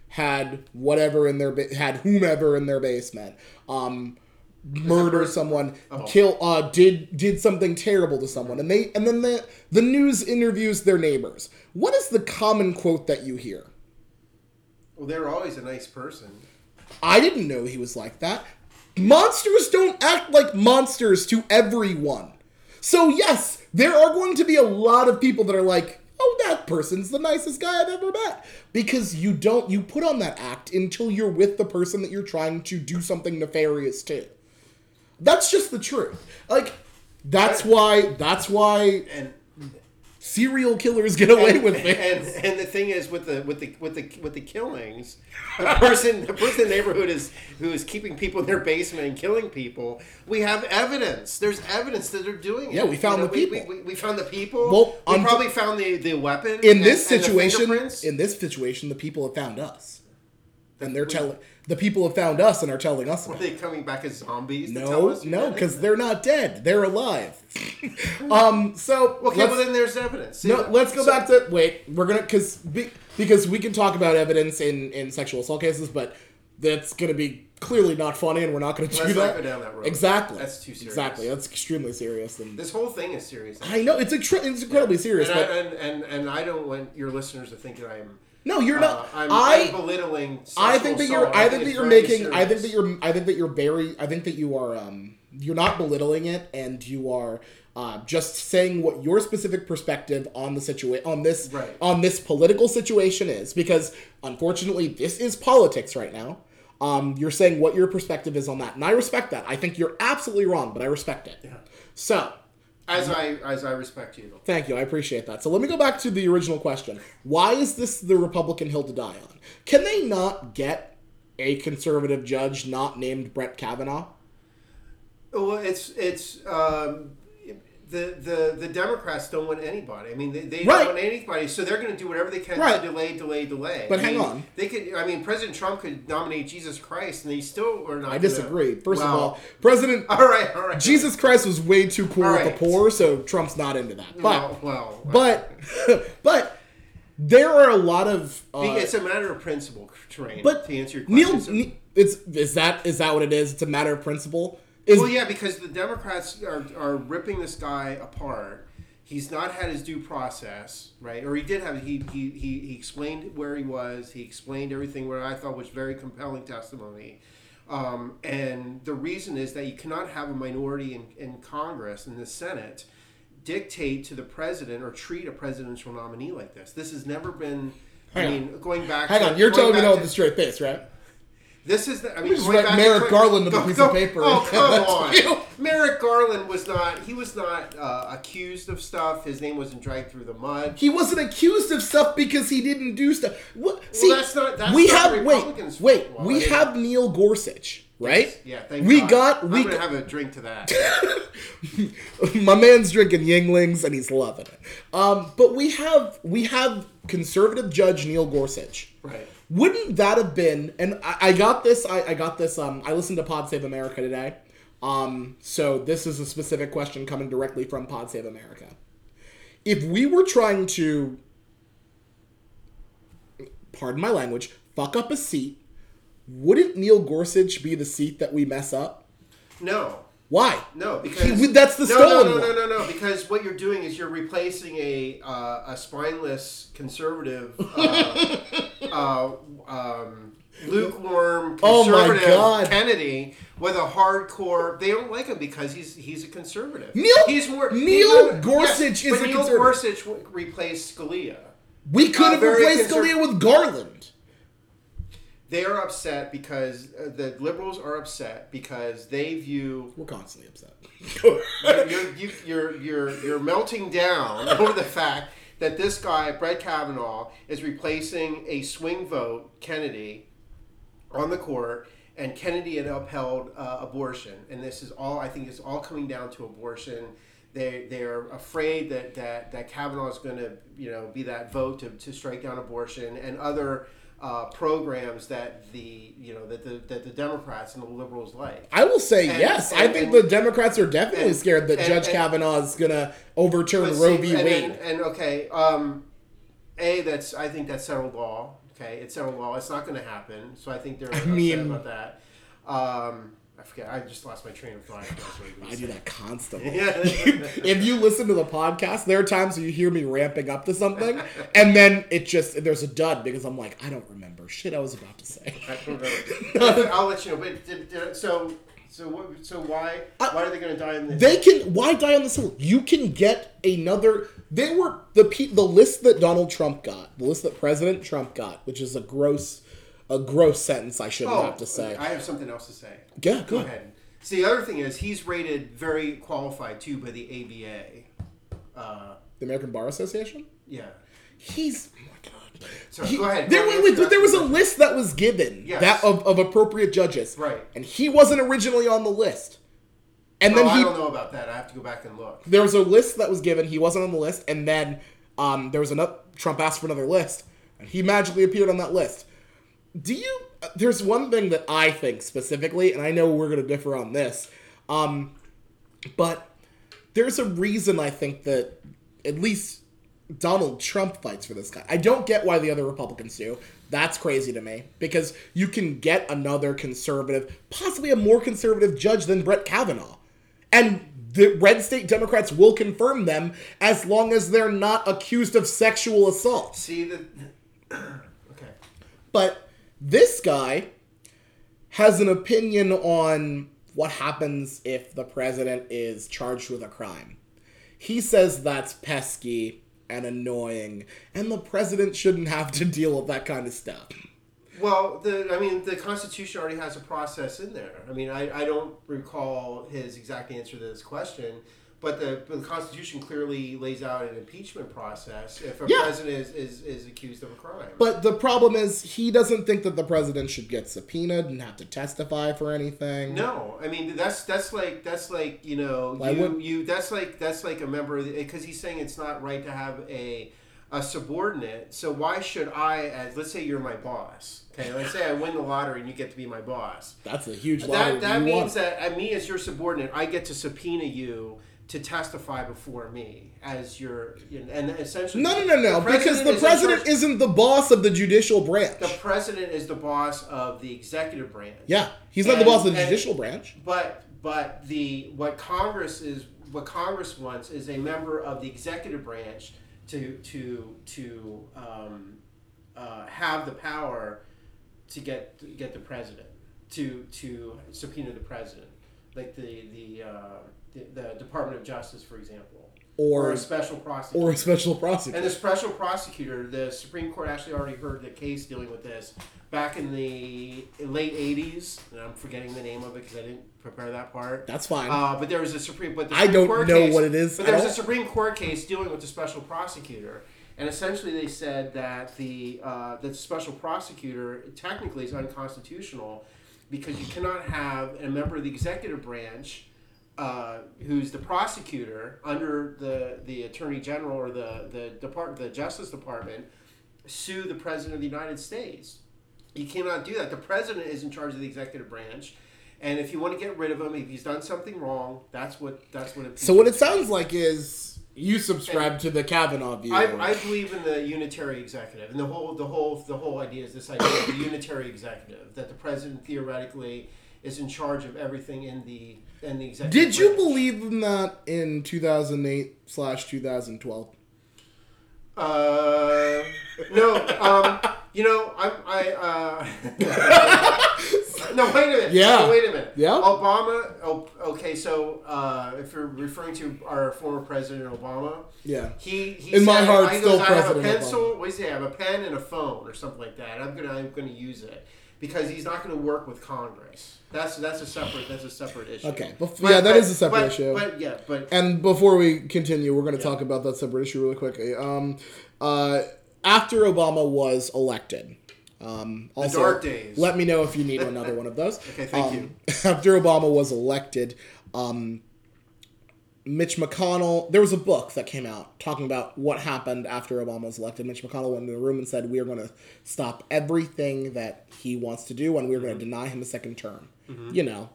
had whatever in their ba- had whomever in their basement um murder someone kill uh did did something terrible to someone and they and then the the news interviews their neighbors what is the common quote that you hear Well, they're always a nice person. I didn't know he was like that. Monsters don't act like monsters to everyone. So, yes, there are going to be a lot of people that are like, oh, that person's the nicest guy I've ever met. Because you don't, you put on that act until you're with the person that you're trying to do something nefarious to. That's just the truth. Like, that's why, that's why And serial killers get away with and, things. and and the thing is with the with the with the with the killings, the person the person in the neighborhood is who is keeping people in their basement and killing people. We have evidence. There's evidence that they're doing it. Yeah, we found the we, people. We, we, we found the people. Well, we unfo- probably found the the weapon. in and- this situation in this situation the people have found us and they're telling the people have found us and are telling us Are they coming back as zombies? to tell no us no because they're not dead they're alive um so okay, well then there's evidence. See, no, let's go so- back to wait we're gonna because be, because we can talk about evidence in in sexual assault cases but that's gonna be clearly not funny and we're not gonna do Let's not that go down that road. exactly That's too serious. exactly that's extremely serious and This whole thing is serious. i know it's, extre- it's incredibly serious and, I, and, and and I don't want your listeners to think that I'm no you're uh, not I'm, i I'm belittling. I think that you're. I think that you're making. I think that you're. I think that you're very. I think that you are. Um, you're not belittling it, and you are uh, just saying what your specific perspective on the situation on this Right. on this political situation is. Because unfortunately, this is politics right now. Um, you're saying what your perspective is on that, and I respect that. I think you're absolutely wrong, but I respect it. So. As I as I respect you. Thank you. I appreciate that. So let me go back to the original question. Why is this the Republican hill to die on? Can they not get a conservative judge not named Brett Kavanaugh? Well, it's it's um, the, the, the Democrats don't want anybody. I mean, they, they Right. don't want anybody, so they're going to do whatever they can Right. to delay, delay, delay. But I hang mean, on. They could. I mean, President Trump could nominate Jesus Christ, and he still are not. I gonna- disagree. First of all, President all right, all right. Jesus Christ was way too cool All with the poor, so Trump's not into that. But well, well, but but there are a lot of uh, it's a matter of principle, terrain. but to answer your Neil, question, so- Ne- it's is that is that what it is? It's a matter of principle. Is Well, yeah, because the Democrats are, are ripping this guy apart. He's not had his due process, right? Or he did have. He, he, he, he explained where he was. He explained everything. What I thought was very compelling testimony. Um, and the reason is that you cannot have a minority in, in Congress in the Senate dictate to the president or treat a presidential nominee like this. This has never been. Hang I on. mean, going back. hang to, on, you're telling me back no with to- the straight face, right? This is the. I mean, just back Merrick Garland on a piece of paper Oh come on! you. Merrick Garland was not. He was not uh, accused of stuff. His name wasn't dragged through the mud. He wasn't accused of stuff because he didn't do stuff. What? See, that's not- that's we not have wait, Republicans' wait. Well, we have Neil Gorsuch, right? Yeah, thank you. we God. got we I'm gonna have a drink to that. my man's drinking Yuenglings and he's loving it. Um, but we have we have conservative judge Neil Gorsuch. right. Wouldn't that have been? And I, I got this. I, I got this. Um, I listened to Pod Save America today. Um, so this is a specific question coming directly from Pod Save America. If we were trying to, pardon my language, fuck up a seat, wouldn't Neil Gorsuch be the seat that we mess up? No. Why? No, because He- that's the no, stolen no, no, one. no, no, no. Because what you're doing is you're replacing a uh, a spineless conservative, uh, uh, um, lukewarm Oh my conservative God. Kennedy with a hardcore. They don't like him because he's he's a conservative. Neil- he's more Neil he's- Gorsuch yes, is but a Neil. Gorsuch replaced Scalia. We could have replaced conser- Scalia with Garland. They are upset because uh, the liberals are upset because they view We're constantly upset. you're, you, you're, you're, you're melting down over the fact that this guy, Brett Kavanaugh, is replacing a swing vote, Kennedy, on the court, and Kennedy had upheld uh, abortion. And this is all, I think it's all coming down to abortion. They, they're afraid that, that, that Kavanaugh is going to, you know, be that vote to, to strike down abortion and other uh, programs that the, you know, that the, that the Democrats and the liberals like. I will say And- yes. I think and- the Democrats are definitely and- scared that and- Judge and- Kavanaugh is gonna overturn Roe v. and, Wade. And, and okay, um, a that's I think that's settled law. Okay, it's settled law. It's not going to happen. So I think they're upset mean- about that. Um, I forget. I just lost my train of thought. I I do that constantly. Yeah. if you listen to the podcast, there are times where you hear me ramping up to something, and then it just there's a dud because I'm like, I don't remember shit I was about to say. I don't know. I'll let you know. But did, did, so so what, so why uh, why are they going to die in this? They can why die on this hill? You can get another. They were the pe- the list that Donald Trump got, the list that President Trump got, which is a gross, a gross sentence. I shouldn't have to say. Oh, I have something else to say. yeah, Go good. ahead. See, the other thing is he's rated very qualified too by the ABA. Uh, The American Bar Association. yeah. He's oh my god. So He- go ahead. There, Go wait, wait, but there was a list that was given Yes. that of, of appropriate judges, Right. And he wasn't originally on the list. And Oh, then I he don't know about that. I have to go back and look. there was a list that was given. He wasn't on the list, and then um, there was another. Trump asked for another list, and he magically appeared on that list. Do you? There's one thing that I think specifically, and I know we're going to differ on this, um, but there's a reason I think that at least Donald Trump fights for this guy. I don't get why the other Republicans do. That's crazy to me because you can get another conservative, possibly a more conservative judge than Brett Kavanaugh. And the red state Democrats will confirm them as long as they're not accused of sexual assault. See the. okay. But this guy has an opinion on what happens if the president is charged with a crime. He says that's pesky and annoying, and the president shouldn't have to deal with that kind of stuff. Well, the I mean, the Constitution already has a process in there. I mean, I, I don't recall his exact answer to this question, but the, but the Constitution clearly lays out an impeachment process if a Yeah. president is, is, is accused of a crime. But the problem is, he doesn't think that the president should get subpoenaed and have to testify for anything. No, I mean that's that's like that's like you know Why you would- you that's like that's like a member because he's saying it's not right to have a a subordinate. So why should I, as let's say you're my boss, okay? Let's say I win the lottery and you get to be my boss. That's a huge lottery. That that means want. that at me as your subordinate, I get to subpoena you to testify before me as your and essentially No, no, no, no. the Because the is president isn't the boss of the judicial branch. the president is the boss of the executive branch. yeah, he's not the boss of the and- judicial branch. But but the what Congress is what Congress wants is a member of the executive branch to to to um, uh, have the power to get to get the president to to subpoena the president, like the the uh, the, the Department of Justice, for example, or Or a special prosecutor. or a special prosecutor. And the special prosecutor, the Supreme Court actually already heard the case dealing with this back in the late '80s, and I'm forgetting the name of it because I didn't prepare that part. That's fine. Uh, but there was a Supreme, but the I don't Court know case, what it is But there was a Supreme Court case dealing with the special prosecutor, and essentially they said that the uh, that the special prosecutor technically is unconstitutional because you cannot have a member of the executive branch. Uh, who's the prosecutor under the, the attorney general or the the depart the Justice Department sue the president of the United States? You cannot do that. The president is in charge of the executive branch, and if you want to get rid of him, if he's done something wrong, that's what that's what. so what it sounds like is you subscribe to the Kavanaugh view. I, I believe in the unitary executive, and the whole the whole the whole idea is this idea of the unitary executive that the president theoretically is in charge of everything in the in the executive. Did you believe in that in 2008 slash 2012? Uh, no. Um, you know, I'm I. Uh, no, wait a minute. Yeah. No, wait a minute. Yeah. Obama. Oh, okay. So, uh, if you're referring to our former president Obama, Yeah. he, he In my said, heart, he still goes, I have a President pencil. What does he have? A pen and a phone or something like that. I'm gonna I'm gonna use it because he's not gonna work with Congress. That's that's a separate that's a separate issue. Okay, bef- yeah, that is a separate but- issue. But yeah, but And before we continue, we're going to talk about that separate issue really quickly. Um, uh, after Obama was elected, um, also, dark days. let me know if you need another one of those. Okay, thank Um, you. After Obama was elected, um, Mitch McConnell, there was a book that came out talking about what happened after Obama was elected. Mitch McConnell went into the room and said, We are going to stop everything that he wants to do and we're going to Mm-hmm. deny him a second term. You know,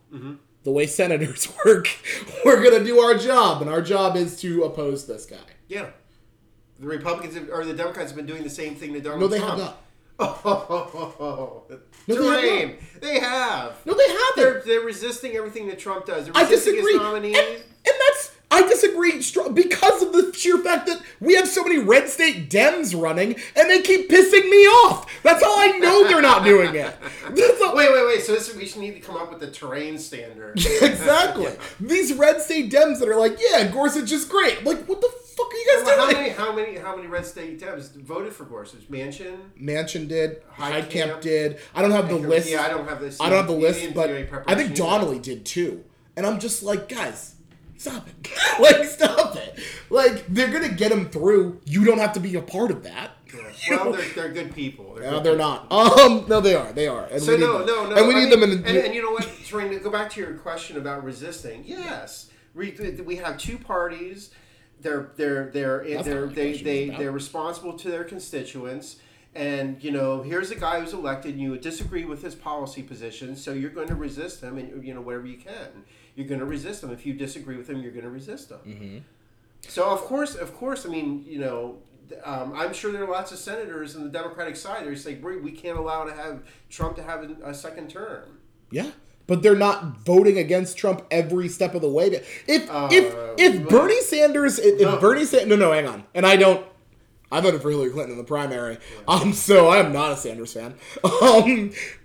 the way senators work, we're going to do our job, and our job is to oppose this guy. yeah, the Republicans have, or the Democrats have been doing the same thing to Donald No, they Trump. have not. Oh, No, they have They have. No, they haven't. They're, they're resisting everything that Trump does. They're I resisting disagree. his And, and that's I disagree because of the sheer fact that we have so many red state Dems running, and they keep pissing me off. That's how I know they're not doing it. How- Wait, wait, wait. So this, we should need to come up with a terrain standard. exactly. These red state Dems that are like, yeah, Gorsuch is great. Like, what the fuck are you guys Well, how doing? many, how many, how many red state Dems voted for Gorsuch? Manchin. Manchin did. Heitkamp. Heitkamp did. I don't have the list. Yeah, I don't have this. I don't have the list, but I think. Donnelly did too. And I'm just like, guys, stop it. like, stop it. Like, they're gonna get him through. You don't have to be a part of that. Well, they're, they're good people. They're No, good they're not. Um, no, they are. They are. And So we need no, them. no, no. And we I need mean, them in the. and, and you know what, to go back to your question about resisting. Yes, we, we have two parties. They're they're they're That's they're not the they they they're responsible to their constituents. And you know, here's a guy who's elected. And you disagree with his policy positions, so you're going to resist him, and you know whatever you can, you're going to resist them. If you disagree with them, you're going to resist them. Mm-hmm. So of course, of course, I mean, you know, um, I'm sure there are lots of senators on the Democratic side that are saying we, we can't allow to have Trump to have a second term. Yeah. But they're not voting against Trump every step of the way. If Uh, if if Bernie Sanders, if, No. if Bernie Sanders, no, no, hang on, and I don't. I voted for Hillary Clinton in the primary, um, so I am not a Sanders fan. Um,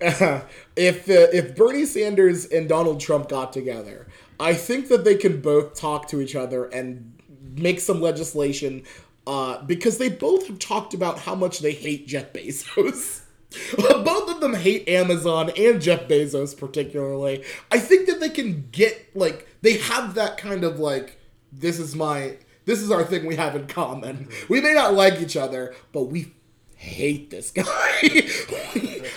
if uh, if Bernie Sanders and Donald Trump got together, I think that they can both talk to each other and make some legislation uh, because they both have talked about how much they hate Jeff Bezos. both of them hate Amazon and Jeff Bezos particularly. I think that they can get like they have that kind of like this is my this is our thing we have in common. We may not like each other, but we hate this guy.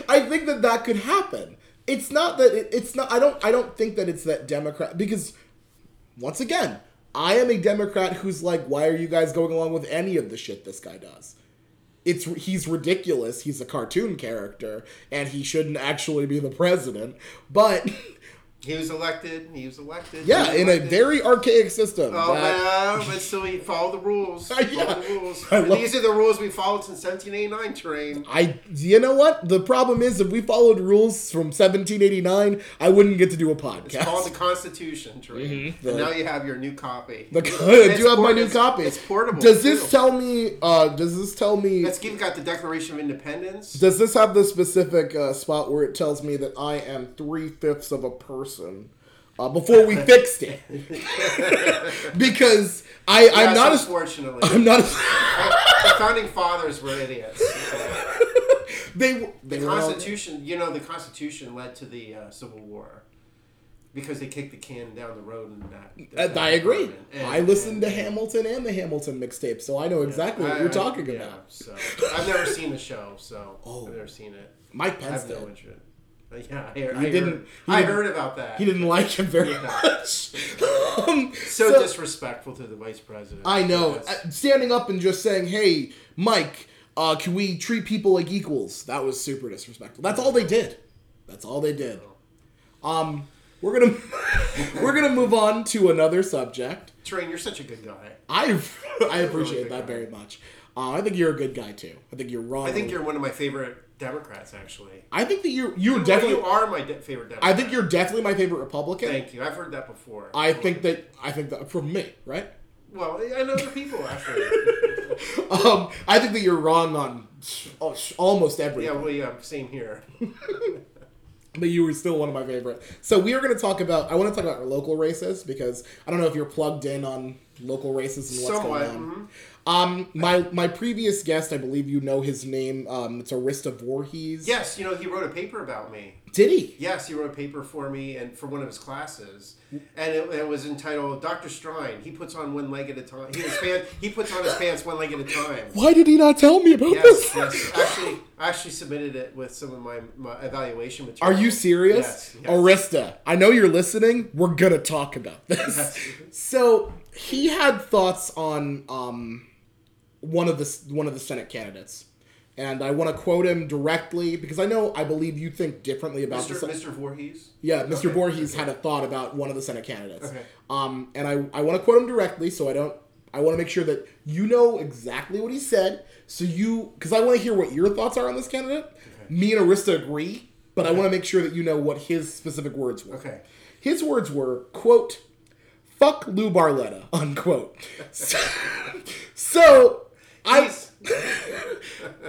I think that that could happen. It's not that it, it's not. I don't. I don't think that it's that Democrat because once again, I am a Democrat who's like, why are you guys going along with any of the shit this guy does? It's he's ridiculous. He's a cartoon character, and he shouldn't actually be the president. But He was elected. He was elected. yeah, he was in a very archaic system. Oh, that- well, but still, he followed the rules. Followed Yeah. the rules. Love- These are the rules we followed since 1789. Train. I, you know what? The problem is, if we followed rules from 1789, I wouldn't get to do a podcast. It's called the Constitution, Train. Mhm. And The- now you have your new copy. The, It's I do have my new copy. It's portable. Does this too. tell me? Uh, does this tell me? It's even got the Declaration of Independence. Does this have the specific uh, spot where it tells me that I am three fifths of a person? Uh, before we fixed it, because I, I'm not. Unfortunately. I'm not. A, the founding fathers were idiots. they. They The were all- Constitution, you know, the Constitution led to the uh, Civil War because they kicked the can down the road and that. Uh, I agree. And- I listened to and- Hamilton and the Hamilton mixtape, so I know exactly what I- you're I- talking yeah, about. So I've never seen the show, so Oh. I've never seen it. Mike I Pence have no interest. Yeah, I, heard, He I didn't- Heard, he I didn't- heard about that. He didn't like him very Yeah. much. Um, so, so- disrespectful to the vice president. I know. Yes. Uh, Standing up and just saying, "Hey, Mike, uh, can we treat people like equals?" That was super disrespectful. That's all they did. That's all they did. Um, we're gonna we're gonna move on to another subject. Train, you're such a good guy. I I appreciate good that guy. very much. Uh, I think you're a good guy too. I think you're wrong. I think you're one of my favorite Democrats, actually. I think that you're you're definitely. you are my de- favorite Democrat. I think you're definitely my favorite Republican. Thank you. I've heard that before. I think that I think that from me, right? Well, and other people actually. Um, I think that you're wrong on almost everything. yeah, well, yeah, same here. but you were still one of my favorite. So we are going to talk about. I want to talk about our local races because I don't know if you're plugged in on local races and what's Somewhat. going on. mhm. Um, my my previous guest, I believe you know his name. Um, it's Arista Voorhees. Yes, you know, he wrote a paper about me. Did he? Yes, he wrote a paper for me and for one of his classes, and it, it was entitled "Dr. Strine." He puts on one leg at a time. He, his pant, he puts on his pants one leg at a time. Why did he not tell me about Yes, this? yes. Actually, I actually submitted it with some of my, my evaluation material. Are you serious? Yes. yes. Arista, I know you're listening. We're gonna talk about this. So he had thoughts on um, one of the one of the Senate candidates, and I want to quote him directly because I know I believe you think differently about Mr. the Mr. Voorhees. Yeah, Mr. Okay. Voorhees had a thought about one of the Senate candidates. Okay. Um, and I, I want to quote him directly, so I don't. I want to make sure that you know exactly what he said, so you because I want to hear what your thoughts are on this candidate. Okay. Me and Arista agree, but I want to make sure that you know what his specific words were. Okay. His words were, "quote, fuck Lou Barletta," unquote. So, so I.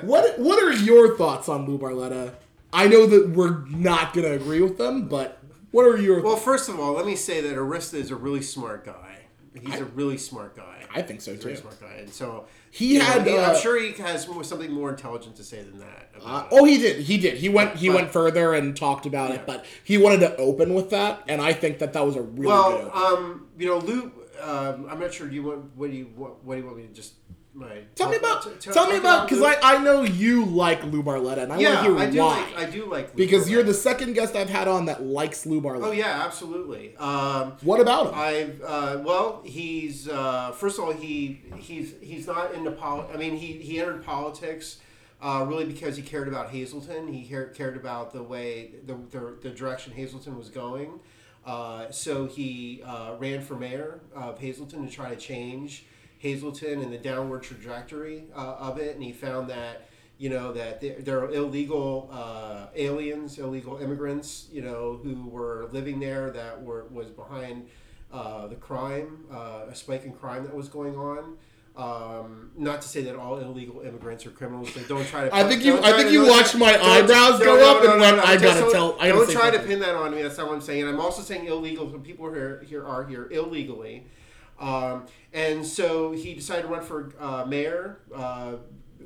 What What are your thoughts on Lou Barletta? I know that we're not gonna agree with them, but what are your? Well, first of all, let me say that Arista is a really smart guy. He's a really smart guy. I think so He's too. smart guy, and so He know, had, he- uh, I'm sure he has something more intelligent to say than that. Uh, oh, he did. He did. He went. He But- went further and talked about it, but he wanted to open with that, and I think that that was a really well, um, you know, Lou. Um, I'm not sure. Do you want? What do you? What, what do you want me to just? My, tell me about. tell me about because? I, I know you like Lou Barletta, and I yeah, want to I hear do why. like. I do like Lou because you're the second guest I've had on that likes Lou Barletta. Oh yeah, absolutely. Um, What about him? I've uh, well, he's uh, first of all he he's he's not into pol. I mean, he he entered politics uh, really because he cared about Hazleton. He cared, cared about the way the, the the direction Hazleton was going. Uh, so he uh, ran for mayor of Hazleton to try to change Hazleton and the downward trajectory uh, of it, and he found that you know that there, there are illegal uh, aliens, illegal immigrants, you know, who were living there that were was behind uh, the crime, uh, a spike in crime that was going on. Um, not to say that all illegal immigrants are criminals. They don't try to. I think you- I think you watched my eyebrows go no, up no, and went, I gotta don't- tell- I don't try to pin that on me. That's not what I'm saying. And I'm also saying illegal. People here here are here illegally. Um, and so he decided to run for uh, mayor. Uh,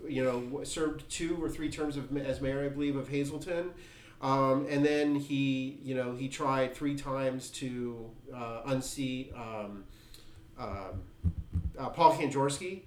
you know, served two or three terms of, as mayor, I believe, of Hazleton. Um, and then he, you know, he tried three times to uh, unseat um, um, uh, Paul Kanjorski,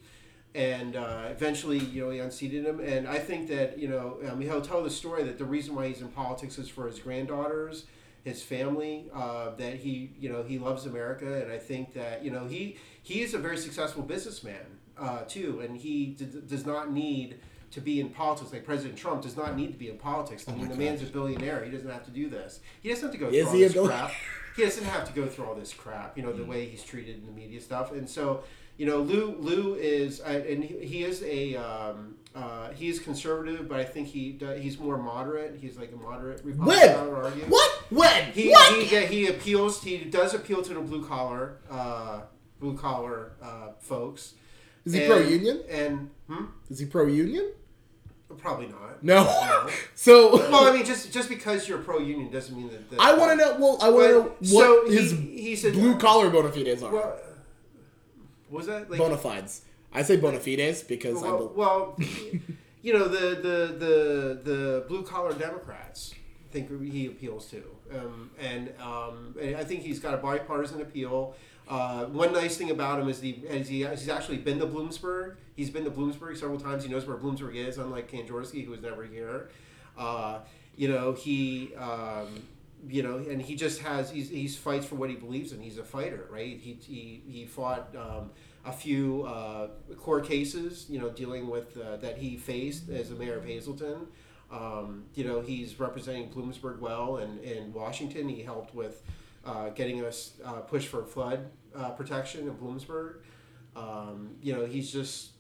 and uh, eventually, you know, he unseated him. And I think that you know, um, he'll tell the story that the reason why he's in politics is for his granddaughters, his family. Uh, that he, you know, he loves America, and I think that you know he he is a very successful businessman uh, too, and he d- does not need to be in politics. Like President Trump does not need to be in politics. I Oh mean, my the man's a billionaire. He doesn't have to do this. He doesn't have to go Is through all this bill- crap. He doesn't have to go through all this crap. You know, the way he's treated in the media stuff. And so, you know, Lou Lou is, uh, and he, he is a. Um, uh, he is conservative, but I think he do- he's more moderate. He's like a moderate Republican. When? argue. What? When? He, what? he yeah, he appeals. He does appeal to the blue collar, uh, blue collar uh, folks. Is he And- pro union? And hmm? Is he pro union? probably not. No. No. so Well, I mean, just just because you're pro union doesn't mean that. that I want to know. Well, I want to know what so he- his he said- blue collar bona fides are. Well, was that like bona fides. I say bona fides because I. well, bel well, you know the the the the blue collar Democrats. Think he appeals to, um, and um, and I think he's got a bipartisan appeal. Uh, one nice thing about him is the is he, he's actually been to Bloomsburg. He's been to Bloomsburg several times. He knows where Bloomsburg is, unlike Kanjorski, who was never here. Uh, you know he. Um, you know, and he just has he's, he's fights for what he believes in. He's a fighter, right? He he, he fought um, a few uh, court cases, you know, dealing with uh, that he faced as the mayor of Hazleton. Um, you know, he's representing Bloomsburg well, and in Washington, he helped with uh, getting us uh, push for flood uh, protection in Bloomsburg. Um, you know, he's just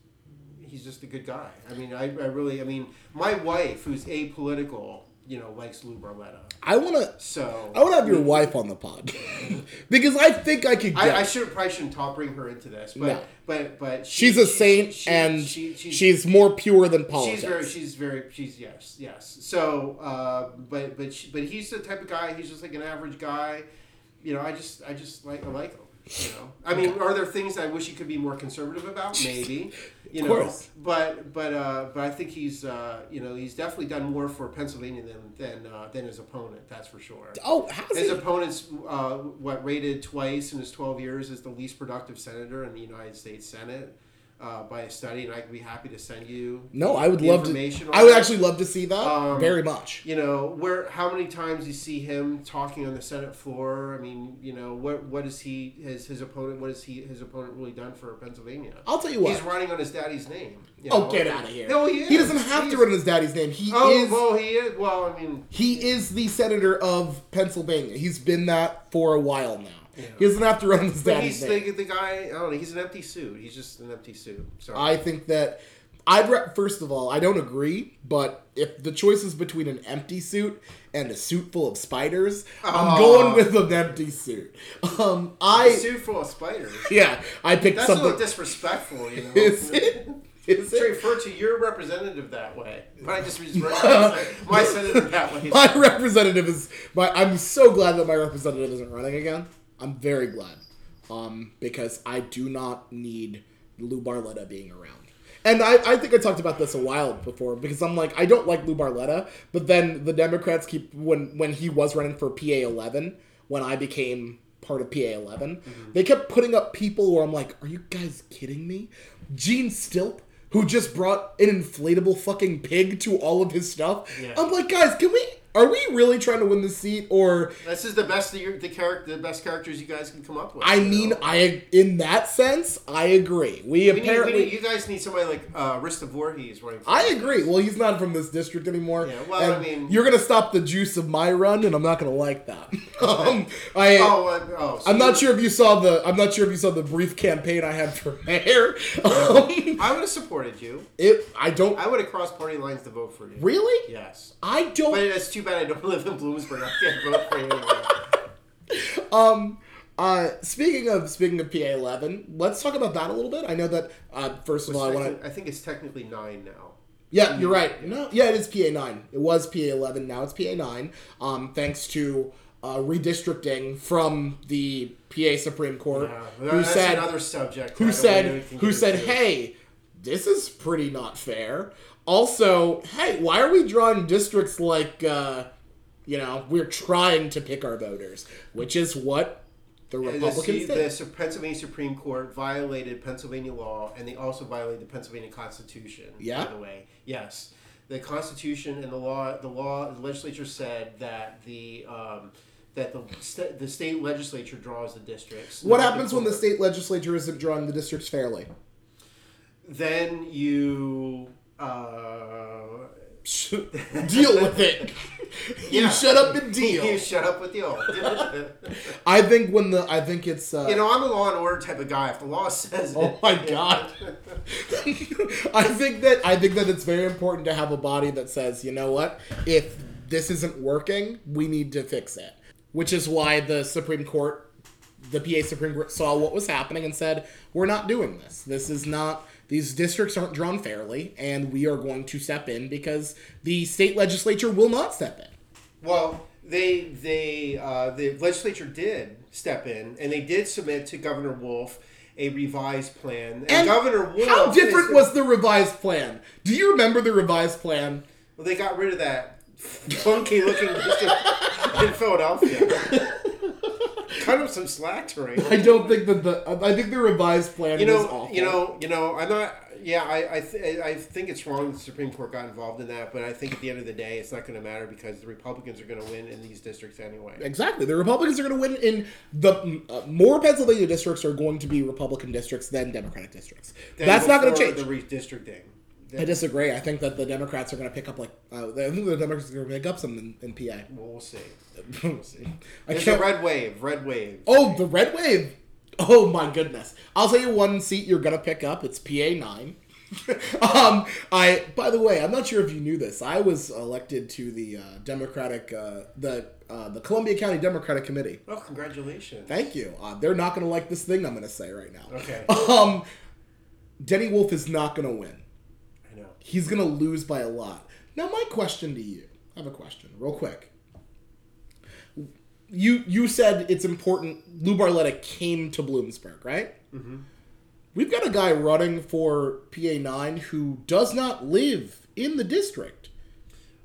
he's just a good guy. I mean, I, I really, I mean, my wife, who's apolitical, you know, likes Lou Barletta. I want to. So I want to have your wife on the pod because I think I could. I, I should probably shouldn't talk bring her into this, but No. but but she- she's a saint she- and she- she- she's more pure than politics. She's very, she's very, she's yes, yes. So, uh, but but but he's the type of guy. He's just like an average guy. You know, I just I just like I like him. You know, I mean, are there things I wish he could be more conservative about? Maybe. You know, course. but but uh, but I think he's uh, you know he's definitely done more for Pennsylvania than than uh, than his opponent. That's for sure. oh, how's His he? opponent's uh, what rated twice in his 12 years as the least productive senator in the United States Senate uh, by a study, and I'd be happy to send you. No, I would love to. information on I would that. actually love to see that Um, very much. You know, where how many times you see him talking on the Senate floor? I mean, you know, what what is he his his opponent? What has he his opponent really done for Pennsylvania? I'll tell you what. He's running on his daddy's name. you oh, know? get out of here! No, he is. He doesn't have He's- to run his daddy's name. He Oh is. well, he is. Well, I mean, He is the senator of Pennsylvania. He's been that for a while now. Yeah. He doesn't have to run his daddy's he's the, the guy. I don't know. He's an empty suit. He's just an empty suit. So I think that I'd re- first of all, I don't agree, but if the choice is between an empty suit and a suit full of spiders, I'm going with an empty suit. Um, a I suit full of spiders. yeah, I picked That's a little something. disrespectful, you know. Is it? Is To it? refer to your representative that way, but I just refer to my senator that way. My representative is my. I'm so glad that my representative isn't running again. I'm very glad, um, because I do not need Lou Barletta being around. And I, I think I talked about this a while before because I'm like I don't like Lou Barletta, but then the Democrats keep when when he was running for PA 11 when I became part of PA 11, they kept putting up people where I'm like, are you guys kidding me? Gene Stilp. Who just brought an inflatable fucking pig to all of his stuff? Yeah. I'm like, guys, can we? Are we really trying to win the seat, or This is the best your, the character, the best characters you guys can come up with. I mean, know? I in that sense, I agree. We, we need, we apparently, need, you guys need somebody like uh, Rista Voorhees running. For I agree. Well, he's not from this district anymore. Yeah, well, I mean- you're gonna stop the juice of my run, and I'm not gonna like that. um, I. Oh, uh, oh so I'm not sure if you saw the. I'm not sure if you saw the brief campaign I had for mayor. Um, I would have supported you. it. I don't I would have crossed party lines to vote for you. really. Yes. I don't. But it's too bad I don't live in Bloomsburg. I can't vote for you. Um. Uh. Speaking of speaking of PA eleven, let's talk about that a little bit. I know that. Uh. First of all, I want to. I think it's technically nine now. Yeah, you're right. No, yeah, it is PA nine. It was PA eleven. Now it's PA nine. Um, thanks to uh, redistricting from the PA Supreme Court, Yeah, who that's said another subject. Who said who said, "Hey, this is pretty not fair." Also, hey, why are we drawing districts like, uh, you know, we're trying to pick our voters, which is what The the, Republicans the, did. Su- Pennsylvania Supreme Court violated Pennsylvania law, and they also violated the Pennsylvania Constitution. Yeah? By the way, yes, the Constitution and the law, the law, the legislature said that the um, that the st- the state legislature draws the districts. What happens when the state legislature isn't drawing the districts fairly? Then you. Uh, deal with it. you Yeah. shut up and deal. you shut up with the old. I think when the I think it's uh, you know, I'm a law and order type of guy. If the law says it, Oh my God. I think that I think that it's very important to have a body that says, you know what, if this isn't working, we need to fix it. Which is why the Supreme Court, the PA Supreme Court, saw what was happening and said, we're not doing this. This is not. These districts aren't drawn fairly, and we are going to step in because the state legislature will not step in. Well, they they uh, the legislature did step in, and they did submit to Governor Wolf a revised plan. And, And Governor Wolf, How different is- was the revised plan? Do you remember the revised plan? Well, they got rid of that funky looking district in Philadelphia. Kind of some slack terrain. I don't think that the. I think the revised plan You know, awful. you know, you know. I'm not. Yeah, I I, th- I think it's wrong the Supreme Court got involved in that, but I think at the end of the day, it's not going to matter because the Republicans are going to win in these districts anyway. Exactly. The Republicans are going to win in the uh, more Pennsylvania districts are going to be Republican districts than Democratic districts. Then That's not going to change. The redistricting. I disagree. I think that the Democrats are going to pick up like uh, I think the Democrats are going to pick up some in, in PA. Well, see. We'll see. I There's a red wave. Red wave. Oh, the red wave. Oh my goodness. I'll tell you one seat you're gonna pick up. It's PA nine. um, I. By the way, I'm not sure if you knew this. I was elected to the uh, Democratic, uh, the uh, the Columbia County Democratic Committee. Oh, congratulations. Thank you. Uh, they're not gonna like this thing I'm gonna say right now. Okay. Um, Denny Wolff is not gonna win. I. He's gonna lose by a lot. Now, my question to you. I have a question, real quick. You you said it's important. Lou Barletta came to Bloomsburg, right? Mm-hmm. We've got a guy running for PA nine who does not live in the district.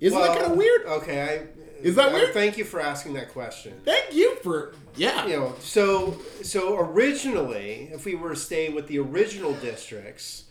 Isn't that kind of weird? Okay, I. Is that uh, weird? Thank you for asking that question. Thank you for yeah. You know, so so originally, if we were to stay with the original districts,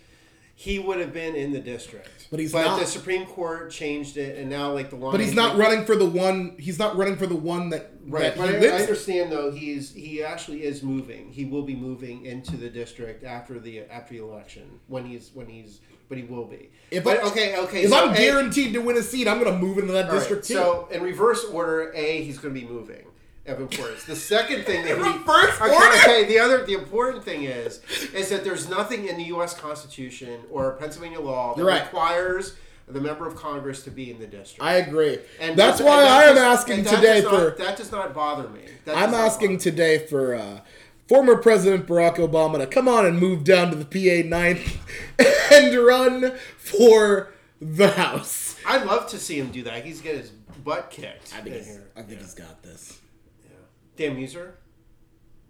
he would have been in the district. But he's but not. the Supreme Court changed it, and now like the line. But he's not running for the one. He's not running for the one that Right, that but he I, I understand though he's he actually is moving. He will be moving into the district after the after the election when he's when he's but he will be. If but I- okay, okay. If so, I'm A- guaranteed to win a seat, I'm going to move into that right, district too. So in reverse order, a he's going to be moving. Of importance. The second thing that In we reverse okay, order? okay. The other the important thing is is that there's nothing in the U.S. Constitution or Pennsylvania law that right. requires the member of Congress to be in the district. I agree. and That's and why that I am does- asking today not- for. that does not bother me. That I'm asking bother today for uh, former President Barack Obama to come on and move down to the PA ninth and run for the House. I'd love to see him do that. He's get his butt kicked. I think he's, here. I think he's got this. Dan Meuser,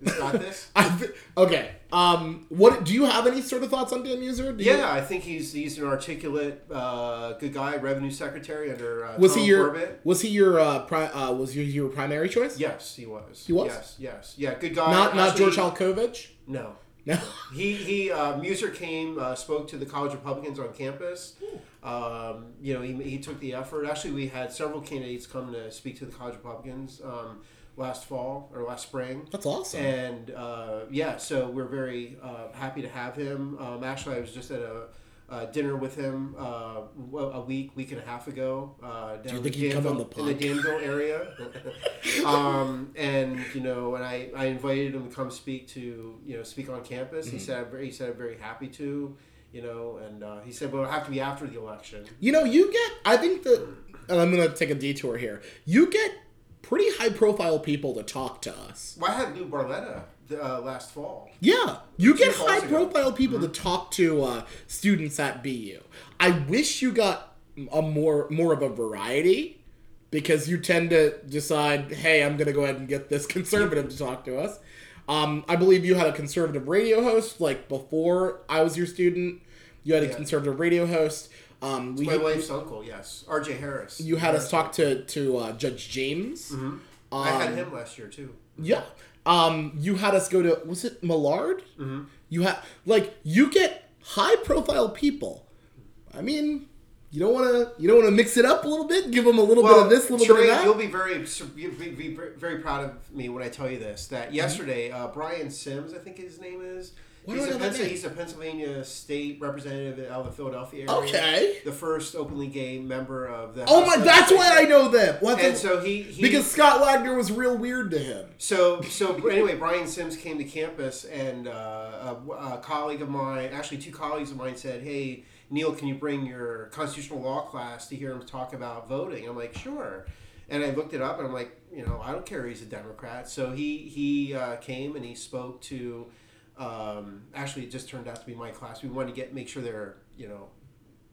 he's got this. Th- okay. Um. What do you have any sort of thoughts on Dan Meuser? Do you- yeah, I think he's he's an articulate, uh, good guy, revenue secretary under uh, Was Tom he your Corbett. Was he your uh, pri- uh Was you your primary choice? Yes, he was. He was? Yes, yes, yeah, good guy. Not not Actually, George Halcovage. No, No. he he uh, Meuser came uh, spoke to the college Republicans on campus. Um, you know, he, he took the effort. Actually, we had several candidates come to speak to the college Republicans um, last fall or last spring. That's awesome. And uh, yeah, so we're very uh, happy to have him. Um, actually, I was just at a, uh dinner with him uh, a week, week and a half ago. Uh, down you in think the he'd come on Danville- the in the Danville area? um, and you know, and I, I invited him to come speak to you know speak on campus. Mm-hmm. He said I'm very, he said I'm very happy to. You know, and uh, he said, "Well, it'll have to be after the election." You know, you get. I think that, and I'm gonna take a detour here. You get pretty high profile people to talk to us. Well, I had Lou Barletta uh, last fall. Yeah, you get high ago. profile people to talk to uh, students at BU. I wish you got a more more of a variety because you tend to decide, hey, I'm gonna go ahead and get this conservative to talk to us. Um, I believe you had a conservative radio host like before I was your student. You had a Yeah. conservative radio host. Um, we My wife's uncle, yes, R.J. Harris. you had us talk to to uh, Judge James. I had Um, him last year too. Yeah. Um, you had us go to was it Millard? Mm-hmm. You had like you get high profile people. I mean, you don't want to you don't want to mix it up a little bit, give them a little bit of this, a little Trey, bit of that. You'll be very, you'll be, be very proud of me when I tell you this. That yesterday, uh, Brian Sims, I think his name is. Why He's a, know that Pensil- name? he's a Pennsylvania state representative out of the Philadelphia area. Okay. The first openly gay member of the. Oh House my! That's why I know them. What And the- so he, he because Scott Wagner was real weird to him. So, so anyway, Brian Sims came to campus, and uh, a, a colleague of mine, actually two colleagues of mine, said, "Hey, Neil, can you bring your constitutional law class to hear him talk about voting?" I'm like, "Sure." And I looked it up, and I'm like, you know, I don't care. He's a Democrat, so he he uh, came and he spoke to. Um, actually, it just turned out to be my class. We wanted to get make sure there are you know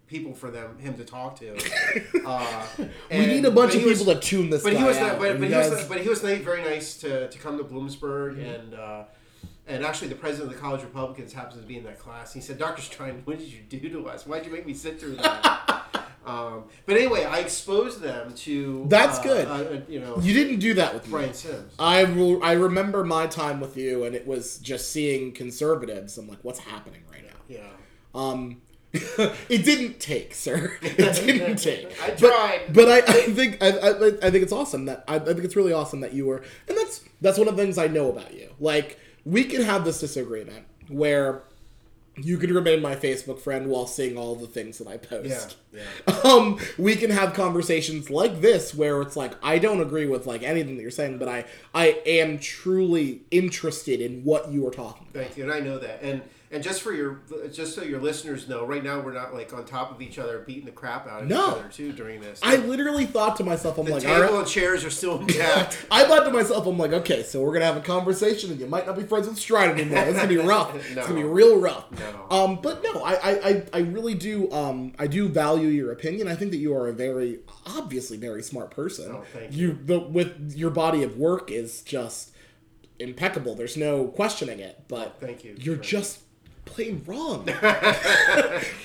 people for them him to talk to. Uh, We need a bunch of he was- people to tune this but guy he was out. but, but he was but he was very nice to, to come to Bloomsburg Mm-hmm. and uh, and actually the president of the college Republicans happens to be in that class. He said, "Dr. Strine, what did you do to us? Why'd you make me sit through that?" um, but anyway, I exposed them to That's uh, good. Uh, you know, you didn't do that with me. Brian Sims. I will, I remember my time with you, and it was just seeing conservatives. I'm like, what's happening right now? Yeah, Um, it didn't take, sir. It didn't take. I But- tried. But, I, I think I, I, I think it's awesome that I, I think it's really awesome that you were, and that's that's one of the things I know about you. Like we can have this disagreement where you can remain my Facebook friend while seeing all the things that I post. Yeah, yeah. Um, we can have conversations like this where it's like I don't agree with like anything that you're saying, but I I am truly interested in what you are talking about. Thank you, and I know that. And and just for your just so your listeners know, right now we're not like on top of each other, beating the crap out of No. each other too during this. I literally thought to myself, I'm the like, table right. and chairs are still intact. I thought to myself, I'm like, okay, so we're gonna have a conversation, and you might not be friends with Strine anymore. It's gonna be rough. It's gonna be real rough. No. Um, but no, I, I, I, really do. Um, I do value your opinion. I think that you are a very, obviously, very smart person. Oh, thank you. The with your body of work is just impeccable. There's no questioning it. But Thank you, You're just plain wrong.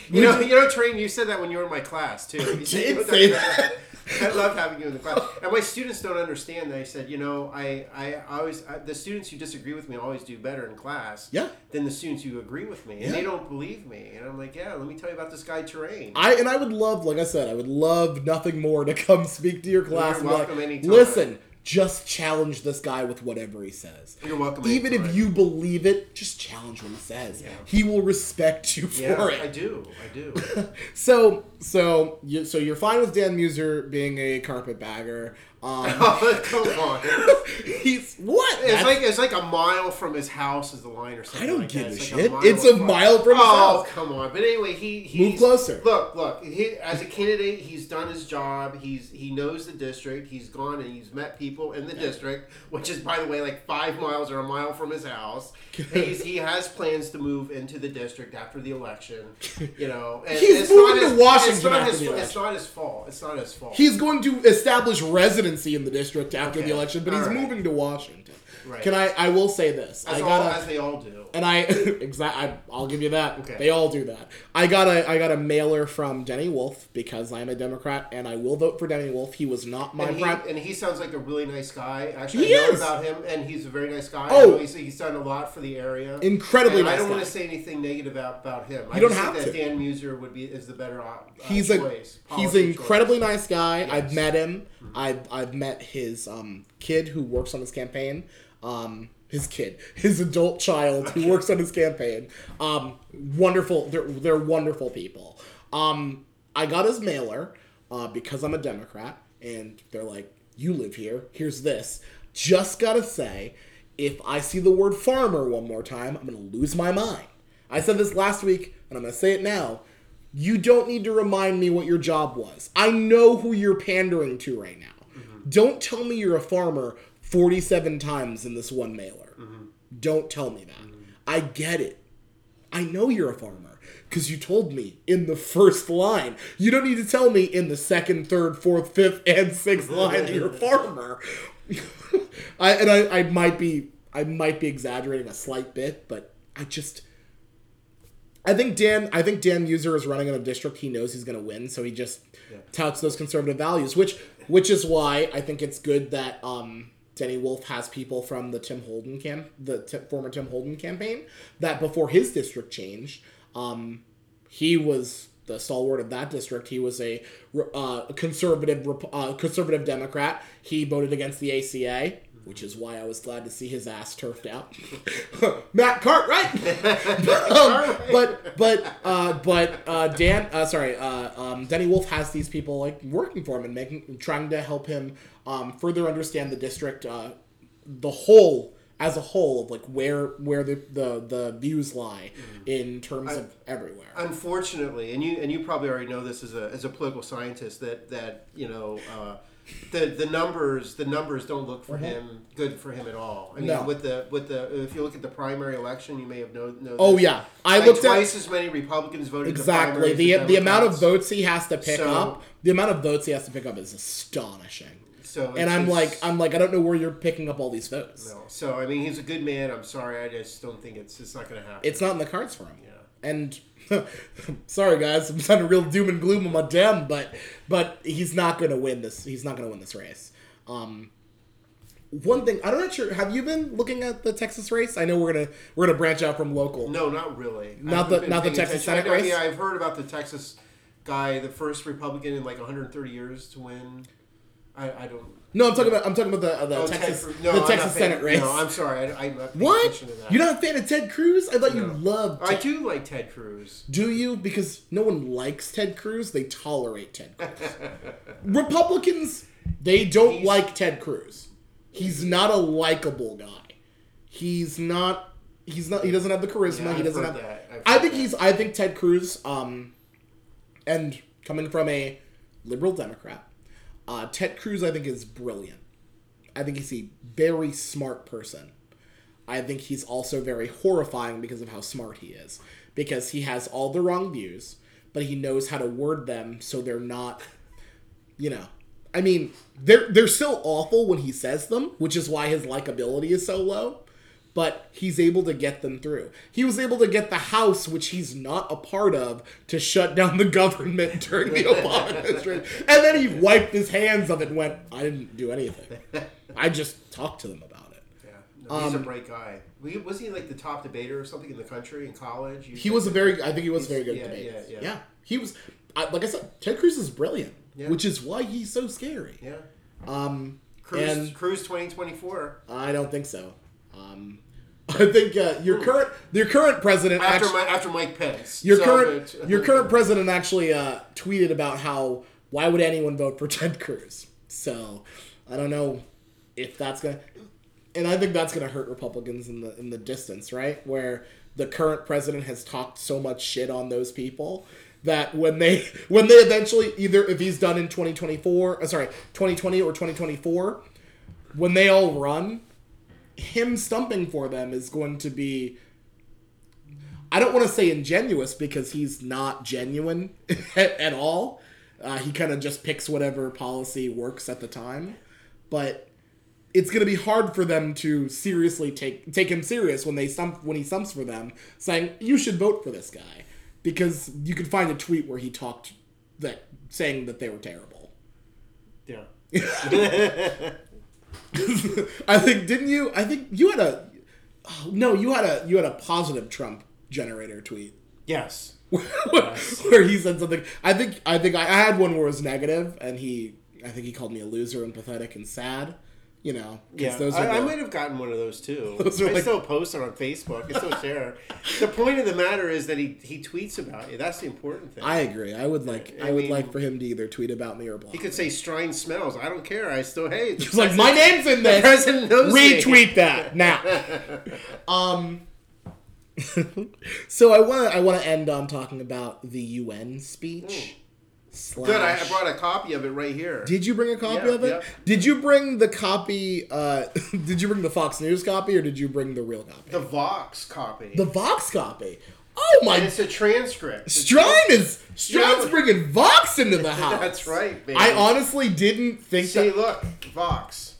You know, you know, Strine. You said that when you were in my class too. You said- did say that. I love having you in the class, and my students don't understand. that. I said, you know, I, I always I, the students who disagree with me always do better in class. Yeah. Than the students who agree with me, and Yeah. they don't believe me. And I'm like, yeah, let me tell you about this guy Strine. I and I would love, like I said, I would love nothing more to come speak to your class. be welcome like, anytime. Listen, just challenge this guy with whatever he says. You're welcome Even if you believe it, just challenge what he says. Yeah. He will respect you for yeah, it. I do, I do. So, so you, so you're fine with Dan Meuser being a carpetbagger. Um, oh, come on. he's what? It's That's- like it's like a mile from his house is the line or something. I don't like give that. a It's shit. like It's a from- mile from his Oh house. come on! But anyway, he he's, Move closer. Look, look. He, as a candidate, he's done his job. He's he knows the district. He's gone and he's met people in the district, which is by the way like five miles or a mile from his house. he's, he has plans to move into the district after the election. You know, and He's it's moving not to his, Washington It's not, after his, the it's election. not his fault. It's not his fault. He's going to establish residency in the district after Okay. the election, but he's All right. moving to Washington. Right. Can I? I will say this. as, I all, gotta. as they all do. and I exactly I'll give you that. Okay. They all do that. I got a I got a mailer from Denny Wolff because I'm a Democrat and I will vote for Denny Wolff. He was not my And he, and he sounds like a really nice guy. Actually, He I know is. about him, and he's a very nice guy. Oh. He's, he's done a lot for the area. Incredibly And I don't guy. want to say anything negative about, about him. I You don't just have think that to. Dan Meuser would be is the better op- uh, He's a he's an incredibly choice. nice guy. I've Yes. Mm-hmm. met him. I've I've met his um, kid who works on his campaign. Um, his kid, his adult child who works on his campaign. Um, wonderful. They're they're wonderful people. Um, I got his mailer uh, because I'm a Democrat, and they're like, "You live here. Here's this." Just gotta say, if I see the word farmer one more time, I'm gonna lose my mind. I said this last week, and I'm gonna say it now. You don't need to remind me what your job was. I know who you're pandering to right now. Don't tell me you're a farmer 47 times in this one mailer. Don't tell me that. I get it. I know you're a farmer because you told me in the first line. You don't need to tell me in the second, third, fourth, fifth, and sixth line that you're a farmer. I and I, I might be I might be exaggerating a slight bit, but I just I think Dan I think Dan Meuser is running in a district he knows he's going to win, so he just touts those conservative values, which which is why I think it's good that um Denny Wolff has people from the Tim Holden camp, the t- former Tim Holden campaign, that before his district changed, um, he was the stalwart of that district. He was a uh, conservative uh, conservative Democrat. He voted against the ACA, which is why I was glad to see his ass turfed out. Matt Cartwright. um, but but uh, but uh, Dan, uh, sorry, uh, um, Denny Wolff has these people like working for him and making trying to help him um, further understand the district, uh, the whole as a whole of like where where the the, the views lie in terms I- of everywhere. Unfortunately, and you and you probably already know this as a, as a political scientist that that you know uh, the the numbers the numbers don't look for him good for him at all. I mean, Mm-hmm. No. with the with the if you look at the primary election, you may have know. know oh yeah, I Like, looked at twice as many Republicans voted exactly the the the amount of votes he has to pick So- up. The amount of votes he has to pick up is astonishing. So And I'm like I'm like I don't know where you're picking up all these votes. no. So I mean, he's a good man. I'm sorry, I just don't think it's it's not going to happen. It's not in the cards for him. Yeah. And sorry guys, I'm sounding real doom and gloom on my damn, but but he's not gonna win this. He's not gonna win this race. Um, one thing I'm not know. sure. Have you been looking at the Texas race? I know we're gonna we're gonna branch out from local. No, not really. Not the- not the Texas attention. Senate know- race? Yeah, I've heard about the Texas guy, the first Republican in like 130 years to win. I, I don't. No, I'm talking about I'm talking about the uh, the Oh, Texas Ted, no, the Texas not paying- Senate race. No, I'm sorry. I, I'm not what? You're not a fan of Ted Cruz? I thought you No. loved. I do like Ted Cruz. Do you? Because no one likes Ted Cruz. They tolerate Ted Cruz. Republicans, they don't He's- like Ted Cruz. He's not a likable guy. He's not. He's not. He doesn't have the charisma. Yeah, he doesn't have. that. I think that. he's. I think Ted Cruz. Um, and coming from a liberal Democrat, uh, Ted Cruz, I think is brilliant. I think he's a very smart person. I think he's also very horrifying because of how smart he is. Because he has all the wrong views, but he knows how to word them so they're not, you know. I mean, they're they're still awful when he says them, which is why his likability is so low. But he's able to get them through. He was able to get the House, which he's not a part of, to shut down the government during the Obama administration. And then he wiped his hands of it and went, I didn't do anything. I just talked to them about it. Yeah, no, he's Um, a bright guy. Was he- like the top debater or something in the country in college? You He was a very, I think he was a very good yeah, debater. yeah, Yeah, yeah. he was. I, like I said, Ted Cruz is brilliant, Yeah. which is why he's so scary. Yeah. Um, Cruz, and Cruz 2024. I don't think so. Um, I think uh, your current your current president Hmm. After, actually, my, after Mike Pence. your So, current your current president actually uh, tweeted about how why would anyone vote for Ted Cruz? So I don't know if that's gonna, and I think that's gonna hurt Republicans in the in the distance, right? Where the current president has talked so much shit on those people that when they when they eventually either if he's done in 2024 uh, sorry 2020 or 2024 when they all run him stumping for them is going to be I don't want to say ingenuous because he's not genuine at, at all. Uh, he kind of just picks whatever policy works at the time, but it's going to be hard for them to seriously take take him serious when they stump when he stumps for them, saying you should vote for this guy because you could find a tweet where he talked that saying that they were terrible. Yeah. I think didn't you? I think you had a oh, no, you had a you had a positive Trump generator tweet. Yes. where he said something. I think I think I, I had one where it was negative, and he I think he called me a loser and pathetic and sad. You know. Yeah, those I, are I the- might have gotten one of those too. Those I like- still post it on Facebook. I still share. The point of the matter is that he, he tweets about you. That's the important thing. I agree. I would like I, I would mean- like for him to either tweet about me or block. he me. could say Strine smells. I don't care. I still hate. It's like my name's in the president knows me." Retweet that now. um. so I want I want to end on talking about the UN speech. Slash, Good. I, brought a copy of it right here. Did you bring a copy Yeah, of it? yeah. Did you bring the copy? Uh, did you bring the Fox News copy or did you bring the real copy? the Vox copy. The Vox copy. Oh my! and it's a transcript. Strine is Strine's Yeah. bringing Vox into the house. That's right, baby. I honestly didn't think See, that. look, Vox.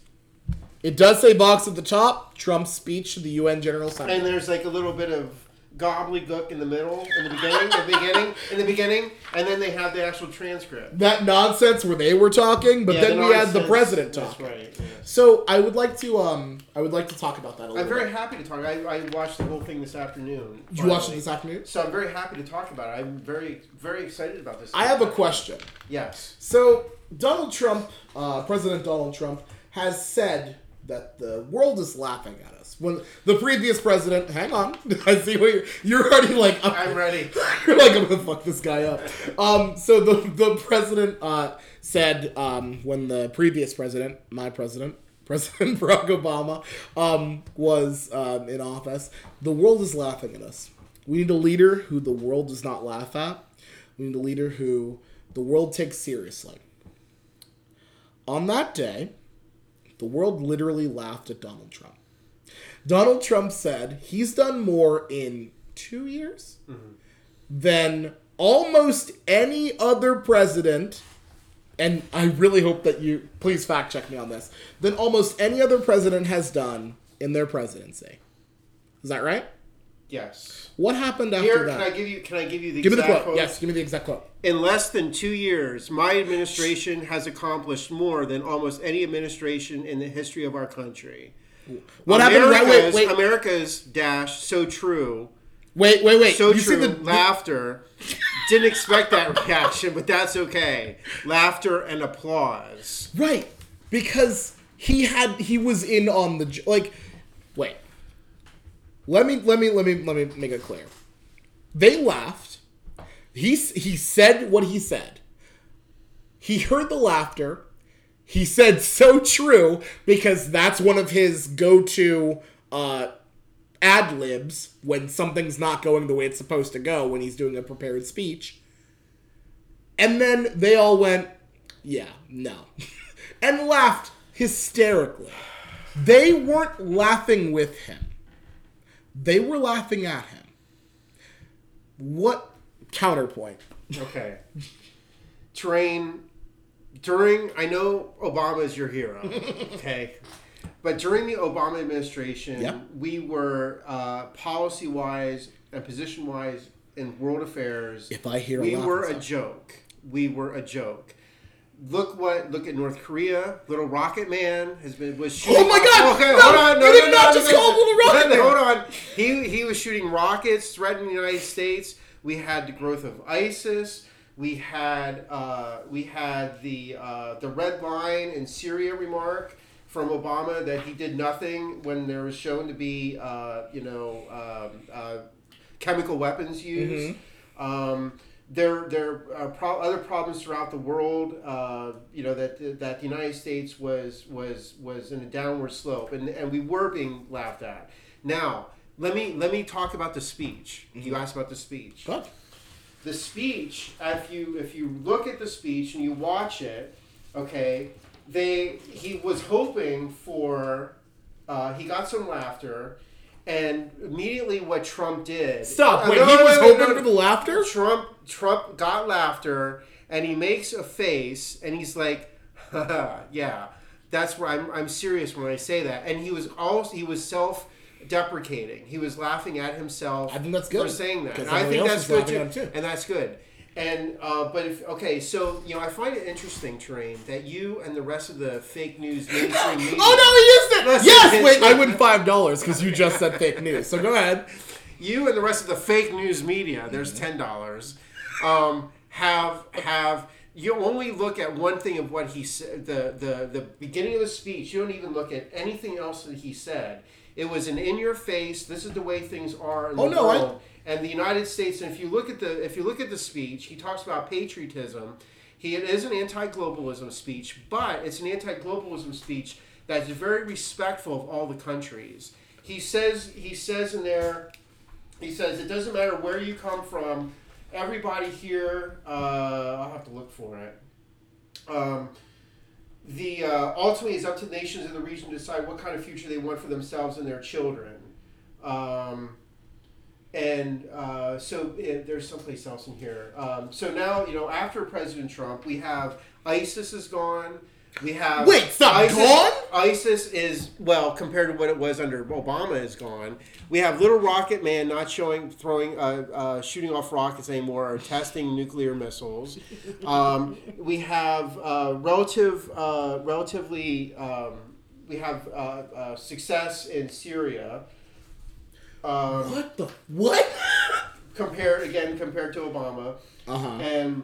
It does say Vox at the top. Trump's speech to the UN General Assembly. And there's like a little bit of gobbledygook in the middle, in the beginning, in the beginning, in the beginning, and then they have the actual transcript. That nonsense where they were talking, but Yeah, then the we had the president That's talking. right. So I would like to um I would like to talk about that a little I'm very bit. happy to talk. I, I watched the whole thing this afternoon. Did you watch it this afternoon? So I'm very happy to talk about it. I'm very, very excited about this. I have a question. Yes. So Donald Trump, uh, President Donald Trump, has said that the world is laughing at. When the previous president, hang on, I see what you're, you're already like. I'm ready. You're like, I'm gonna fuck this guy up. Um, so the the president uh, said um, when the previous president, my president, President Barack Obama, um, was um, in office, the world is laughing at us. We need a leader who the world does not laugh at. We need a leader who the world takes seriously. On that day, the world literally laughed at Donald Trump. Donald Trump said he's done more in two years than almost any other president, and I really hope that you please fact check me on this, than almost any other president has done in their presidency. Is that right? Yes. What happened after Here, that? can I give you? Can I give you the give me the exact quote. Yes, give me the exact quote. In less than two years, my administration has accomplished more than almost any administration in the history of our country. What happened? Right, wait, America's, wait, America's dash so true, wait, wait, wait. so you see true. the laughter. Didn't expect that reaction, but that's okay. Laughter and applause. Right, because he had he was in on the like. Wait. Let me let me let me let me make it clear. They laughed. He he said what he said. He heard the laughter. He said so true because that's one of his go-to uh, ad libs when something's not going the way it's supposed to go when he's doing a prepared speech. And then they all went, yeah, no. and laughed hysterically. They weren't laughing with him, they were laughing at him. What counterpoint? Okay. Strine during I know Obama is your hero. Okay. But during the Obama administration, Yep. we were uh, policy wise and position wise in world affairs. If I hear a we were a joke. We were a joke. Look what look at North Korea. Little Rocket Man has been was shooting. Oh my God! Okay, No, hold on. No, you no, did no, not no, just no, call him Little Rocket no, no, Man. Hold on. He he was shooting rockets, threatening the United States. We had the growth of ISIS. We had uh, we had the uh, the red line in Syria remark from Obama that he did nothing when there was shown to be uh, you know um, uh, chemical weapons used. Um, there there are pro- other problems throughout the world. Uh, you know that that the United States was was was in a downward slope, and and we were being laughed at. Now let me let me talk about the speech. You asked about the speech Good. The speech if you if you look at the speech and you watch it okay they he was hoping for uh, he got some laughter and immediately what trump did Stop. Uh, Wait, no, he no, was no, hoping for the laughter? trump trump got laughter and he makes a face and he's like yeah that's where I'm, I'm serious when i say that and he was also he was self deprecating he was laughing at himself I think that's good, for saying that and i think that's good too, too. and that's good and uh, but if okay so you know i find it interesting Strine, that you and the rest of the fake news mainstream media Oh no, he used it. Listen, yes. Wait, I win five dollars because you just said fake news. So go ahead. you and the rest of the fake news media, there's Mm-hmm. ten dollars, um, have have you only look at one thing of what he said. The the the beginning of the speech. You don't even look at anything else that he said. It was an in your face. This is the way things are in Oh, the no, I- And the United States. And if you look at the if you look at the speech, he talks about patriotism. He it is an anti-globalism speech, but it's an anti-globalism speech that's very respectful of all the countries. He says he says in there he says it doesn't matter where you come from everybody here uh, i'll have to look for it um, the uh, ultimately it's up to nations in the region to decide what kind of future they want for themselves and their children. Um, and uh, so it, there's someplace else in here. Um, so now you know after president trump we have isis is gone we have Wait, ISIS, gone? ISIS is well compared to what it was under Obama is gone. We have little rocket man not showing throwing uh, uh, shooting off rockets anymore or testing nuclear missiles. Um, we have uh, relative uh, relatively um, we have uh, uh, success in Syria. Um, What the what? compared again compared to Obama. Uh huh. And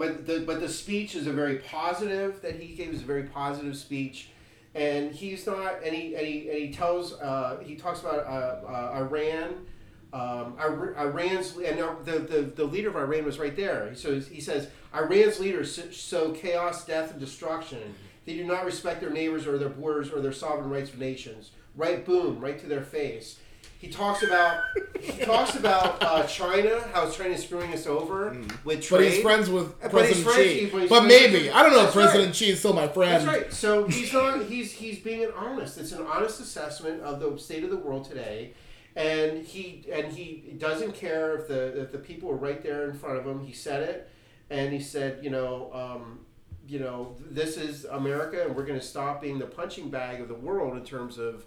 but the but the speech is a very positive that he gave is a very positive speech, and he's not and he and he, and he tells uh, he talks about uh, uh, Iran. Um, Ir- Iran's and the, the, the leader of Iran was right there. So he says Iran's leaders so- sow chaos, death, and destruction. They do not respect their neighbors or their borders or their sovereign rights of nations. Right, boom, right to their face. He talks about he talks about uh, China, how China is screwing us over with trade. But he's friends with But President he's friends- Xi. he- but But maybe with- I don't know. if That's right. President Xi is still my friend. That's right. So he's not. He's he's being an honest. It's an honest assessment of the state of the world today, and he and he doesn't care if the if the people are right there in front of him. He said it, and he said, you know, um, you know, this is America, and we're going to stop being the punching bag of the world in terms of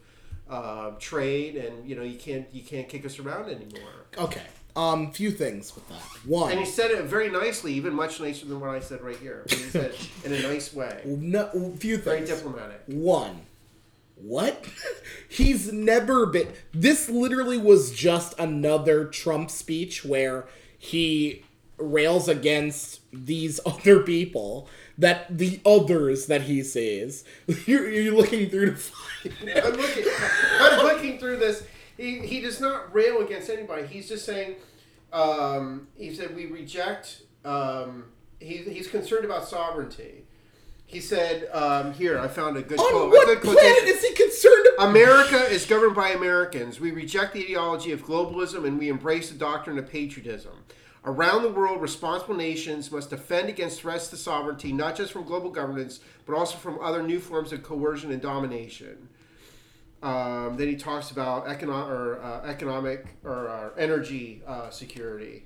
uh, trade, and you know, you can't you can't kick us around anymore. Okay. Um, few things with that. One, And he said it very nicely, even much nicer than what I said right here. He said it in a nice way, no, few things very things. diplomatic. One, what? He's never been. This literally was just another Trump speech where he rails against these other people that the others that he says. You're, you're looking through to find. I'm looking. I'm looking through this. He, he does not rail against anybody. He's just saying. Um, he said we reject. Um, he, he's concerned about sovereignty. He said um, here. I found a good On quote. what good planet is he concerned about? America is governed by Americans. We reject the ideology of globalism and we embrace the doctrine of patriotism. Around the world, responsible nations must defend against threats to sovereignty, not just from global governance, but also from other new forms of coercion and domination. Um, then he talks about economic or uh, economic or uh, energy uh, security.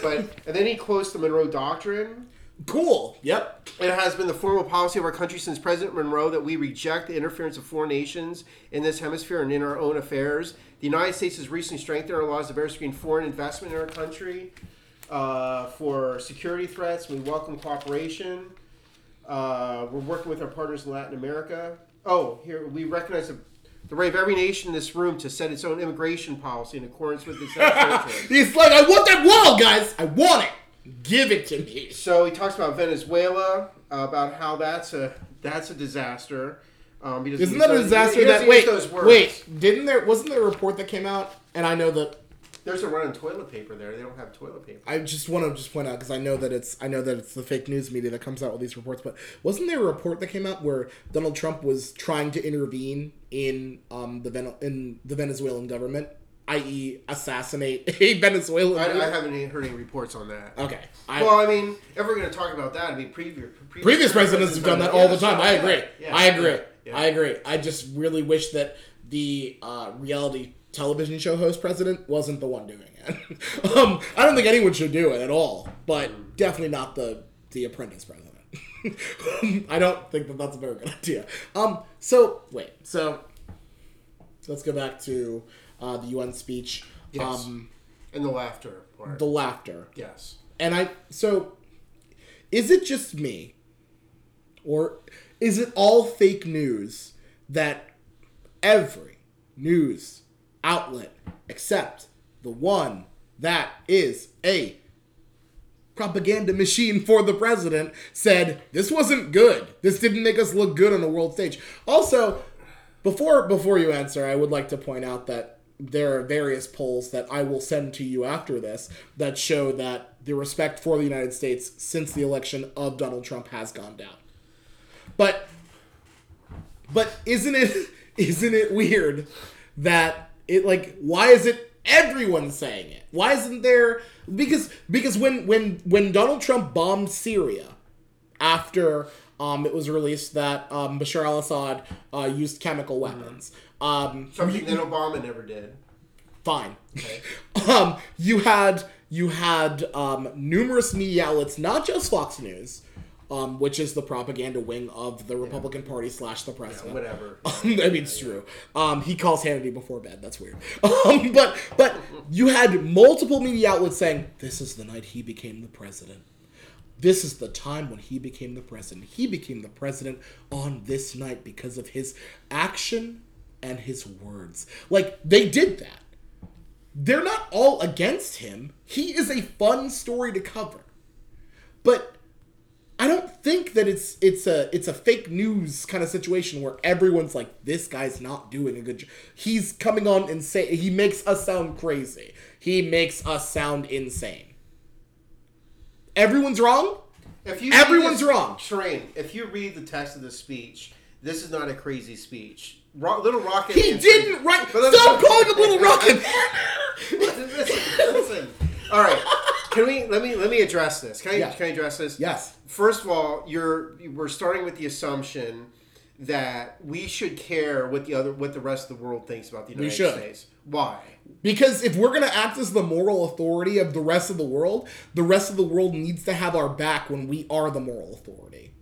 But and then he quotes the Monroe Doctrine, Cool. Yep. it has been the formal policy of our country since President Monroe that we reject the interference of foreign nations in this hemisphere and in our own affairs. The United States has recently strengthened our laws to better screen foreign investment in our country uh, for security threats. We welcome cooperation. Uh, we're working with our partners in Latin America. Oh, here we recognize the, the right of every nation in this room to set its own immigration policy in accordance with its. He's like, I want that wall, guys. I want it. Give it to me. So he talks about Venezuela, uh, about how that's a that's a disaster. Um, he Isn't that a disaster? he That wait, those words. wait. Didn't there? Wasn't there a report that came out? And I know that There's a run on toilet paper there. They don't have toilet paper. I just want to just point out because I know that it's I know that it's the fake news media that comes out with these reports. But wasn't there a report that came out where Donald Trump was trying to intervene in um the Ven- in the Venezuelan government, i.e., assassinate a Venezuelan? I. I haven't any- heard any reports on that. okay. I, Well, I mean, if we're going to talk about that, I mean, previous previous, previous presidents have done that all the time. I agree. yeah, I agree. yeah, yeah. I agree. I just really wish that the uh, reality television show host president wasn't the one doing it. um, I don't think anyone should do it at all, but definitely not the the apprentice president. I don't think that that's a very good idea. Um, so wait, so let's go back to uh, the UN speech. Yes. Um, And the laughter part. the laughter. yes. And I so is it just me or is it all fake news that every news outlet except the one that is a propaganda machine for the president said this wasn't good. This didn't make us look good on a world stage. Also, before before you answer, I would like to point out that there are various polls that I will send to you after this that show that the respect for the United States since the election of Donald Trump has gone down. But but isn't it isn't it weird that it like why is it everyone saying it? Why isn't there because because when when when Donald Trump bombed Syria after um, it was released that um, Bashar al-Assad uh, used chemical weapons. Um, Something that Obama never did. fine. um, you had you had um, numerous media outlets, not just Fox News, um, which is the propaganda wing of the Republican Party slash the president. Whatever. I mean, it's true. Um, he calls Hannity before bed. That's weird. Um, but but you had multiple media outlets saying this is the night he became the president. This is the time when he became the president. He became the president on this night because of his action and his words. Like they did that. They're not all against him. He is a fun story to cover. But I don't think that it's it's a it's a fake news kind of situation where everyone's like this guy's not doing a good job. He's coming on and say he makes us sound crazy. He makes us sound insane. Everyone's wrong. If you Everyone's wrong. Strine. If you read the text of the speech, this is not a crazy speech. Ro- Little Rocket. He didn't write. But Stop calling him Little Rocket. listen, listen, listen. All right. Can we let me let me address this? Can I Yeah. can I address this? yes. First of all, you're we're starting with the assumption that we should care what the other what the rest of the world thinks about the United should. States. Why? Because if we're going to act as the moral authority of the rest of the world, the rest of the world needs to have our back when we are the moral authority.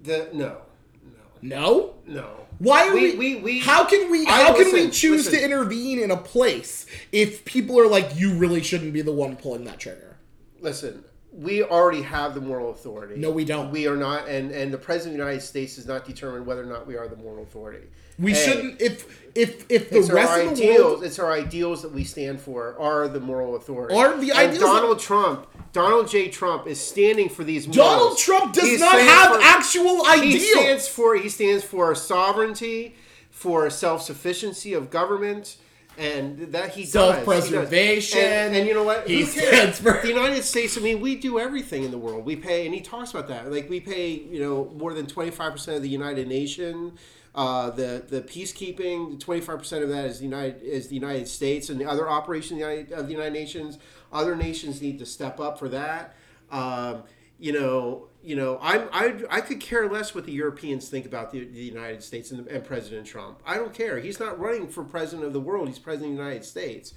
The no, no, No? no. Why are we, we, we, How can we I- how can we choose listen. to intervene in a place if people are like you really shouldn't be the one pulling that trigger? listen? We already have the moral authority. No, we don't. We are not, and and the president of the United States does not determine whether or not we are the moral authority. We Hey, shouldn't if if if the It's our rest of the ideals. world It's our ideals that we stand for are the moral authority. Are the And ideals that- Donald Trump, Donald J. Trump, is standing for these. Morals. Donald Trump does He not have for- actual He stands for he stands for sovereignty, for self sufficiency of government, and that he does. Self-preservation. And, and you know what? He stands for- the United States. I mean, we do everything in the world. We pay, and he talks about that. Like we pay, you know, more than twenty five percent of the United Nation. Uh, the the peacekeeping, twenty five percent of that is the United is the United States, and the other operations of the United, of the United Nations. Other nations need to step up for that. Um, you know, you know, I'm I, I could care less what the Europeans think about the, the United States and, and President Trump. I don't care. He's not running for president of the world. He's president of the United States,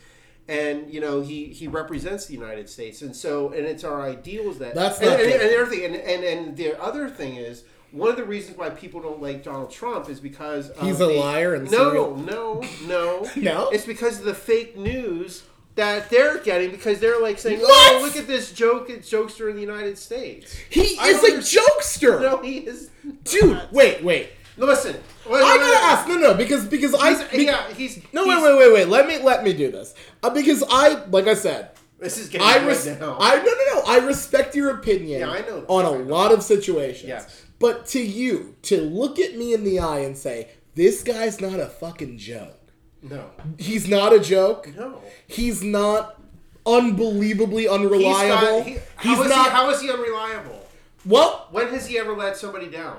and you know he he represents the United States, and so and it's our ideals that That's and, and, and everything. And, and and the other thing is. One of the reasons why people don't like Donald Trump is because of He's a the- liar and no, serial- no, no, No? It's because of the fake news that they're getting because they're like saying, What? "Oh, look at this joke, jokester in the United States." he I is a understand- jokester. No, he is. Dude, not. wait, wait. No, listen. I gotta ask. No, no, because because I He's, be- yeah, he's no he's- wait wait wait wait. Let me let me do this uh, because I like I said This is getting I right now. I no no no I respect your opinion Yeah, I know on a I lot of situations. Yes. But to you to look at me in the eye and say this guy's not a fucking joke. No, He's not a joke. no. He's not unbelievably He's unreliable. got, he, He's how is not he? How is he unreliable? well. When has he ever let somebody down?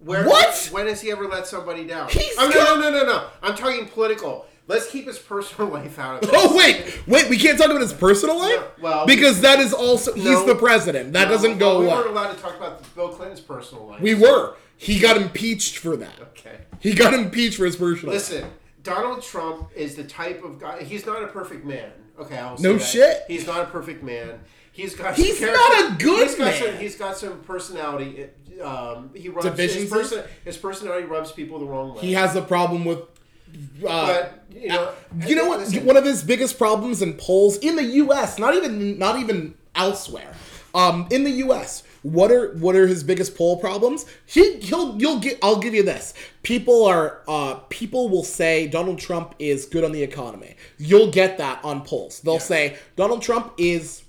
Where, What? When has he ever let somebody down? He's oh, no, got- no, no, no, no. I'm talking political. Let's keep his personal life out of it. Oh wait, wait! We can't talk about his personal life, No, well- because that is also he's No. the president. That No, doesn't go well, We weren't allowed to talk about Bill Clinton's personal life. We were. He got impeached for that. Okay. He got impeached for his personal. Listen, Donald Trump is the type of guy. He's not a perfect man. Okay, I'll say No that. shit. He's not a perfect man. He's got. He's some not a good he's got man. Some, he's got some personality. Um, he rubs his, Deficiencies? person, his personality rubs people the wrong way. He has a problem with. Uh, but you know, you know what? listen, One of his biggest problems in polls in the U.S., not even not even elsewhere. Um, in the U.S., what are what are his biggest poll problems? He he'll you'll get. I'll give you this. People are uh, people will say Donald Trump is good on the economy. You'll get that on polls. They'll Yeah. say Donald Trump is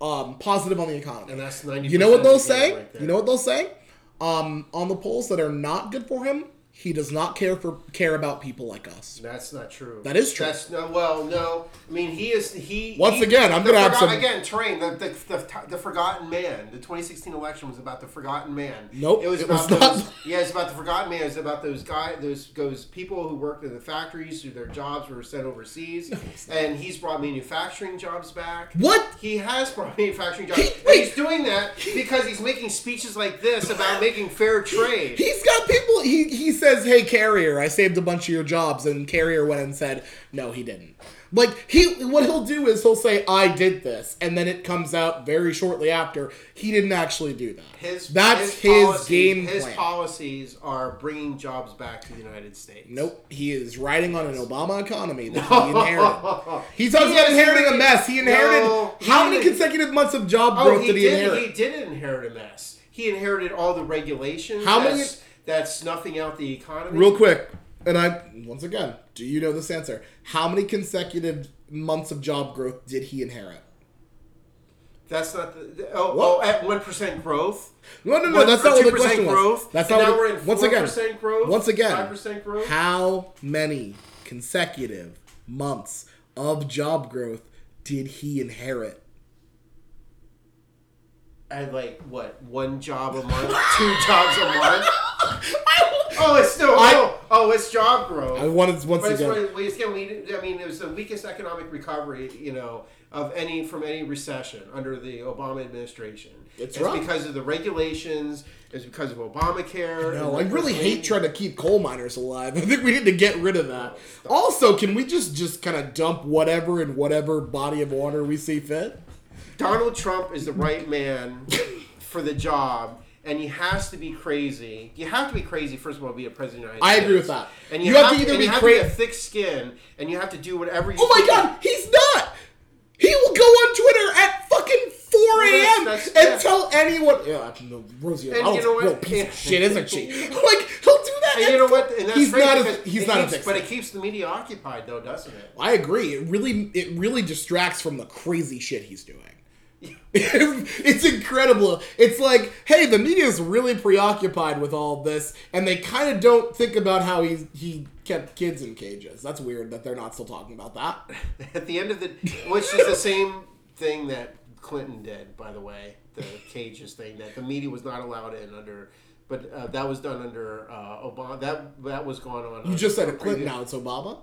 um, positive on the economy. and that's ninety. You know what they'll say? you know what they'll say? Um, on the polls that are not good for him, he does not care for care about people like us. That's not true. That is true. That's no. Well, no. I mean, he is. He Once he- again, I'm the gonna have some- again. Strine. The, the, the, the forgotten man. The 2016 election was about the forgotten man. Nope, It was it about was those. not. Yeah, it's about the forgotten man. It's about those guy. Those those people who worked in the factories who their jobs were sent overseas, and he's brought manufacturing jobs back. What? He has brought manufacturing jobs. He- wait. he's doing that because he's making speeches like this about making fair trade. He's got people. He he says, "Hey, Carrier, I saved a bunch of your jobs," and Carrier went and said, "No, he didn't." Like he, what he'll do is he'll say, "I did this," and then it comes out very shortly after he didn't actually do that. His That's his, his policies- game His plan. policies are bringing jobs back to the United States. Nope, he is riding on an Obama economy that he inherited. He's talks He about inheriting a mess. He inherited No, he how many consecutive months of job Oh, growth he did he did. inherit? He did inherit a mess. He inherited all the regulations. How many- that's, That's snuffing out the economy. Real quick, and I once again, do you know this answer? How many consecutive months of job growth did he inherit? That's not the. Oh, oh, at one percent growth. No, no, no. One- That's not what the 2% question was. growth, That's and not now what, once again. 4% growth, Once again, 5% growth. How many consecutive months of job growth did he inherit? I like what one job a month, two jobs a month. Oh, it's still I- oh, oh, it's job growth. I wanted once But it's again. we- again, we, I mean, it was the weakest economic recovery, you know, of any from any recession under the Obama administration. It's it's rough. because of the regulations. It's because of Obamacare. No, I really hate trying to keep coal miners alive. I think we need to get rid of that. Oh, also, can we just just kind of dump whatever in whatever body of water we see fit? Donald Trump is the right man for the job. And he has to be crazy. You have to be crazy, first of all, to be a president of the United I States. agree with that. And You you, have have, to either be you have cra- to be a thick skin, and you have to do whatever you Oh my god, he's not. He will go on Twitter at fucking 4 a.m. that's- and yeah. tell anyone. Yeah, no, Rosie And O'Donnell's you know what? real piece of shit, isn't she? Like he'll do that. And you know what? And that's he's great not. A, he's not a thick But it keeps the media occupied, though, doesn't it? I agree. It really, it really distracts from the crazy shit he's doing. it's incredible. It's like, hey, the media is really preoccupied with all this, and they kind of don't think about how he he kept kids in cages. That's weird that they're not still talking about that. At the end of the, which is the same thing that Clinton did, by the way, the cages thing that the media was not allowed in under, but uh, that was done under uh, Obama. That that was going on. You just said it, Clinton. Now it's Obama.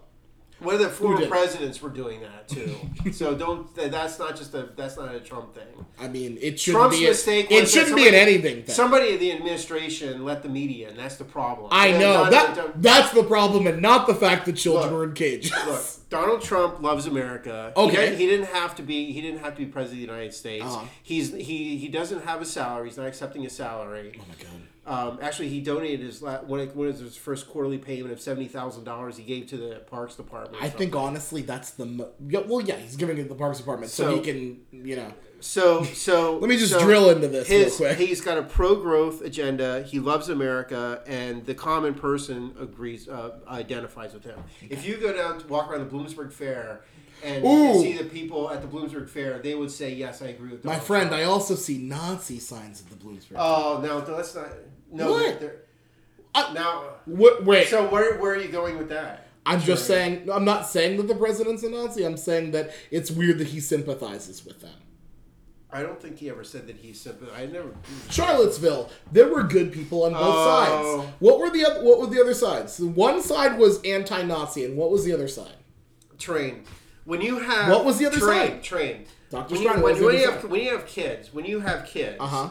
One of the former presidents were doing that too. so don't. That's not just a. That's not a Trump thing. I mean, it shouldn't Trump's be. A, mistake. it shouldn't be an anything thing. Somebody in the administration let the media in. That's the problem. I And know that that's the problem, and not the fact that children Look, were in cages. Look, Donald Trump loves America. Okay. didn't- He, didn't have to be. He didn't have to be president of the United States. Uh-huh. He's he he doesn't have a salary. He's not accepting a salary. oh my god. Um, actually, he donated his la- when it when it was his first quarterly payment of seventy thousand dollars. He gave to the Parks Department. I think honestly, that's the mo- yeah, well, yeah. He's giving it to the Parks Department so, So- he can, you know. so. So Let me just so drill into this real quick. he's got a pro growth agenda. He loves America, and the common person agrees, uh, identifies with him. If you go down to walk around the Bloomsburg Fair and Ooh. see the people at the Bloomsburg Fair, they would say, "Yes, I agree with My friend, Trump." I also see Nazi signs at the Bloomsburg. Oh no, let's not. No, What? they're- Uh, now. What, wait, So where where are you going with that? I'm just Sure. saying. I'm not saying that the president's a Nazi. I'm saying that it's weird that he sympathizes with them. I don't think he ever said that he's simple. I never. Charlottesville, there were good people on both Oh. sides. What were the other, what were the other sides? One side was anti-Nazi, and what was the other side? Strine. When you have What was the other train, side? Strine. Dr. When you, when, what was the when you have when you have kids, when you have kids, Uh huh.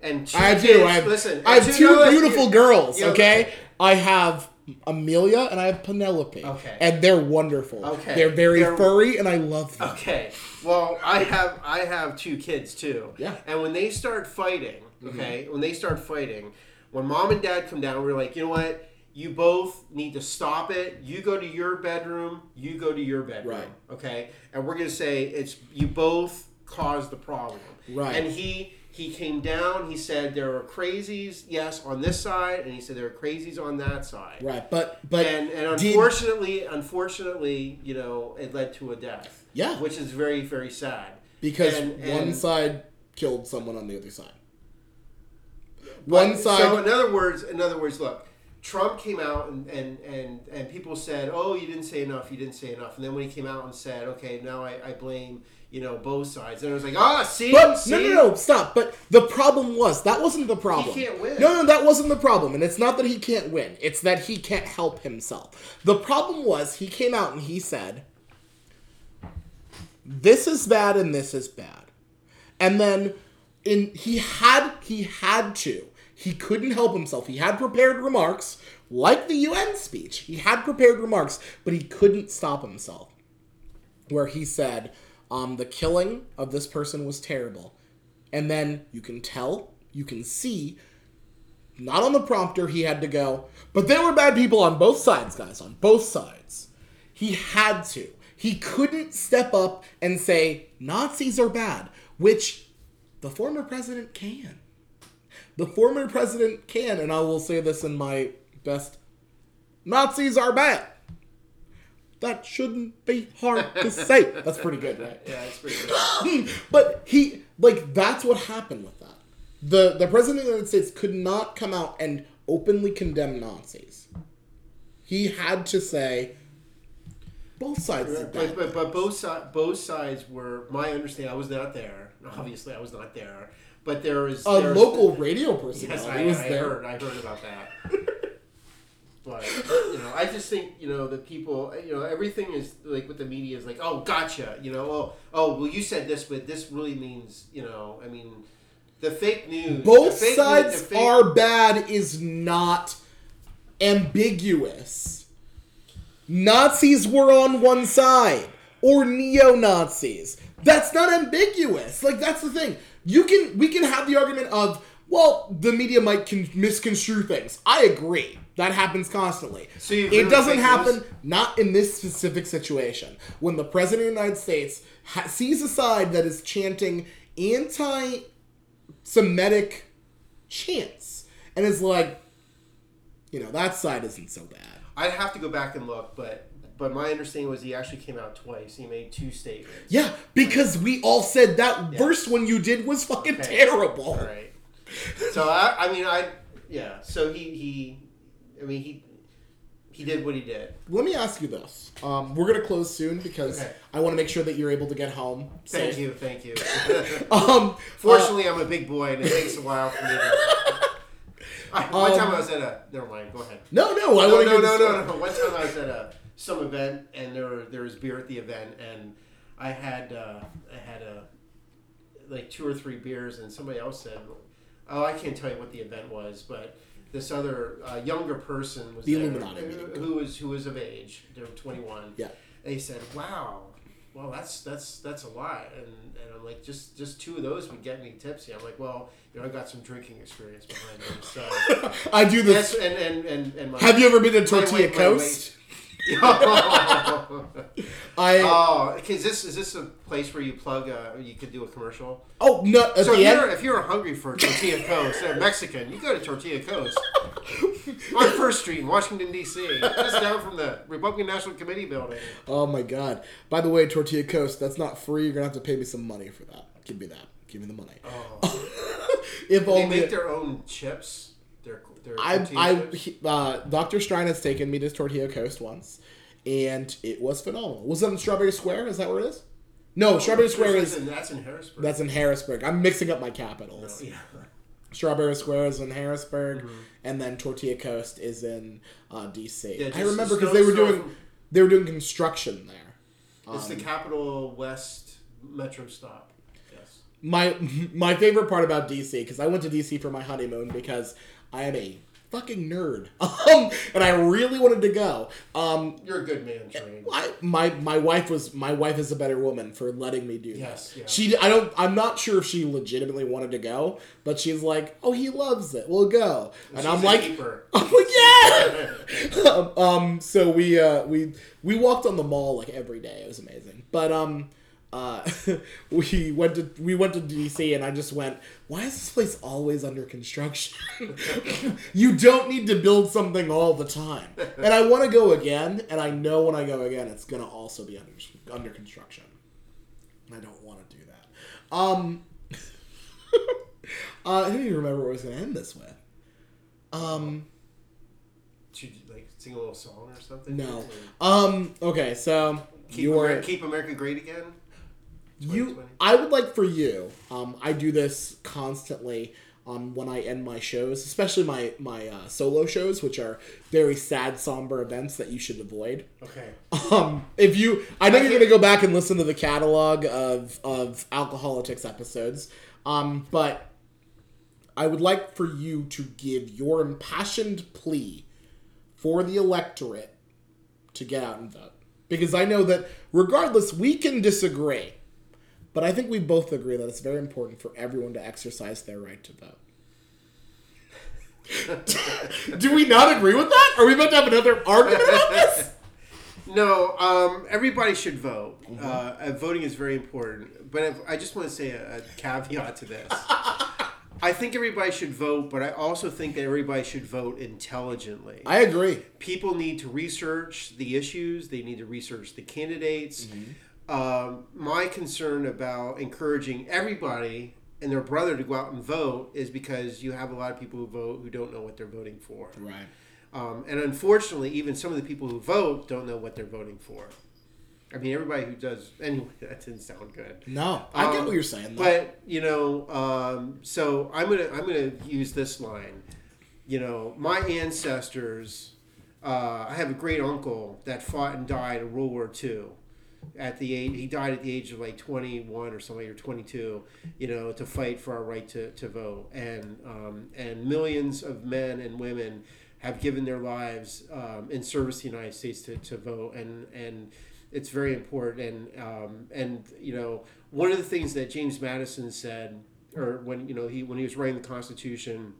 And two I do. kids, I have, listen. I have two beautiful you- girls. you Okay, I have Amelia and I have Penelope. Okay. and they're wonderful. Okay. they're very They're- furry, and I love them. Okay. Well, I have I have two kids too. Yeah. Mm-hmm. And when they start fighting, okay, when they start fighting, when mom and dad come down, we're like, you know what? You both need to stop it. You go to your bedroom. You go to your bedroom. Right. Okay. And we're gonna say it's you both caused the problem. Right. And he he came down. He said there are crazies, yes, on this side, and he said there are crazies on that side. Right, but but And and did- unfortunately, unfortunately, you know, it led to a death. Yeah. Which is very, very sad. because and- one and- side killed someone on the other side. One But- side. So in other words, in other words, look, Trump came out and, and, and, and people said, "Oh, you didn't say enough. You didn't say enough." And then when he came out and said, "Okay, now I, I blame you know both sides," and it was like, "Ah, see, But see? no, no, no, stop. But the problem was that wasn't the problem. He can't win. No, no, that wasn't the problem. And it's not that he can't win. It's that he can't help himself. The problem was he came out and he said, "This is bad and this is bad," and then in he had he had to. He couldn't help himself. He had prepared remarks, like the UN speech. He had prepared remarks, but he couldn't stop himself. where he said, um, the killing of this person was terrible. And then you can tell, you can see, not on the prompter, he had to go, but there were bad people on both sides, guys, on both sides. He had to. He couldn't step up and say, Nazis are bad, which the former president can. The former president can, and I will say this in my best Nazis are bad. That shouldn't be hard to say. That's pretty good, right? Yeah, it's pretty good. but he like that's what happened with that. The the president of the United States could not come out and openly condemn Nazis. He had to say both sides But, but, but both si- both sides were my understanding. I was not there. Obviously, I was not there. But there is A local radio person. Yes, I, was I there. heard. I heard about that. but you know, I just think you know the people. You know, everything is like with the media is like, oh, gotcha. You know, oh, oh, well, you said this, but this really means you know. I mean, the fake news. Both fake sides news, fake, are bad is not ambiguous. Nazis were on one side, or neo Nazis. That's not ambiguous. Like that's the thing. You can we can have the argument of well, the media might con- misconstrue things. I agree. That happens constantly. So you it doesn't happen news? not in this specific situation. When the president of the United States ha- sees a side that is chanting anti Semitic chants and is like, you know, that side isn't so bad. I'd have to go back and look, but but my understanding was he actually came out twice. He made two statements. Yeah, because we all said that Yeah. first one you did was fucking Okay. terrible. All right. So I, I mean, I, yeah. So he, he, I mean, he, he did what he did. Let me ask you this. Um, we're gonna close soon because Okay. I want to make sure that you're able to get home. Thank safe. you, thank you. Um, Fortunately, I'm a big boy, and it takes a while for me to. I, one Um, time I was at a. Never mind. Go ahead. no, no, I No, want to no, no, no, no. One time I was at a some event, and there were, there was beer at the event, and I had uh, I had a like two or three beers, and somebody else said, "Oh, I can't tell you what the event was, but." This other uh, younger person was The there, Illuminati who, who was who was of age. They were twenty one. Yeah. They said, "Wow, well that's that's that's a lot," and, and I'm like, just just two of those would get me tipsy. I'm like, well, you know, I got some drinking experience behind me, so I do yes, this. and and and, and my, Have you ever been to Tortilla Coast? I oh, okay, is this is this a place where you plug? Uh, you could do a commercial. oh no at So if the you're if you're hungry for Tortilla Coast, uh, Mexican, you go to Tortilla Coast on First Street in Washington D.C. Just down from the Republican National Committee building. Oh my god! By the way, Tortilla Coast, that's not free. You're gonna have to pay me some money for that. Give me that. Give me the money. Oh. if They only make their own chips. I, I, he- uh, Dr. Strine has taken me to Tortilla Coast once, and it was phenomenal. Was it in Strawberry Square? Is that where it is? No, Strawberry Square is in, that's in Harrisburg. that's in Harrisburg. I'm mixing up my capitals. yeah. Strawberry Square is in Harrisburg, Mm-hmm. and then Tortilla Coast is in uh, DC. Yeah, I remember because they were doing from- they were doing construction there. It's the Capital West Metro stop. Yes. my my favorite part about DC because I went to DC for my honeymoon because I am a fucking nerd, um, and I really wanted to go. Um, You're a good man, Train. I, my my wife was my wife is a better woman for letting me do Yes, that. yeah. She I don't I'm not sure if she legitimately wanted to go, but she's like, oh he loves it, we'll go, and She's I'm like. keeper. I'm like, yeah. um, um, so we uh, we we walked on the mall like every day. It was amazing. But um, uh, we went to we went to DC, and I just went, why is this place always under construction? you don't need to build something all the time. And I want to go again, and I know when I go again, it's gonna also be under under construction. I don't want to do that. Um, uh, I don't even remember what I was gonna end this with. Um. Should you like sing a little song or something? No. Um. Okay. So Keep, you America, keep America great again. You. I would like for you. Um. I do this constantly. Um. When I end my shows, especially my my uh, solo shows, which are very sad, somber events that you should avoid. Okay. Um. If you, I know I you're gonna go back and listen to the catalog of of Alcoholics episodes. Um. But I would like for you to give your impassioned plea for the electorate to get out and vote. because I know that regardless, we can disagree, but I think we both agree that it's very important for everyone to exercise their right to vote. Do we not agree with that? Are we about to have another argument about this? No, um, everybody should vote. Uh, uh, voting is very important. But if, I just want to say a, a caveat to this. I think everybody should vote, but I also think that everybody should vote intelligently. I agree. People need to research the issues. They need to research the candidates. Um, my concern about encouraging everybody and their brother to go out and vote is because you have a lot of people who vote who don't know what they're voting for. Right. Um, and unfortunately, even some of the people who vote don't know what they're voting for. I mean, everybody who does. Anyway, that didn't sound good. No, I get Um, what you're saying. Though. But you know, um, so I'm gonna I'm gonna use this line. You know, my ancestors. Uh, I have a great uncle that fought and died in World War II. At the age, he died at the age of like 21 or something, or 22. You know, to fight for our right to, to vote, and um, and millions of men and women have given their lives um, in service to the United States to, to vote, and and it's very important. And um, and you know, one of the things that James Madison said, or when you know he when he was writing the Constitution,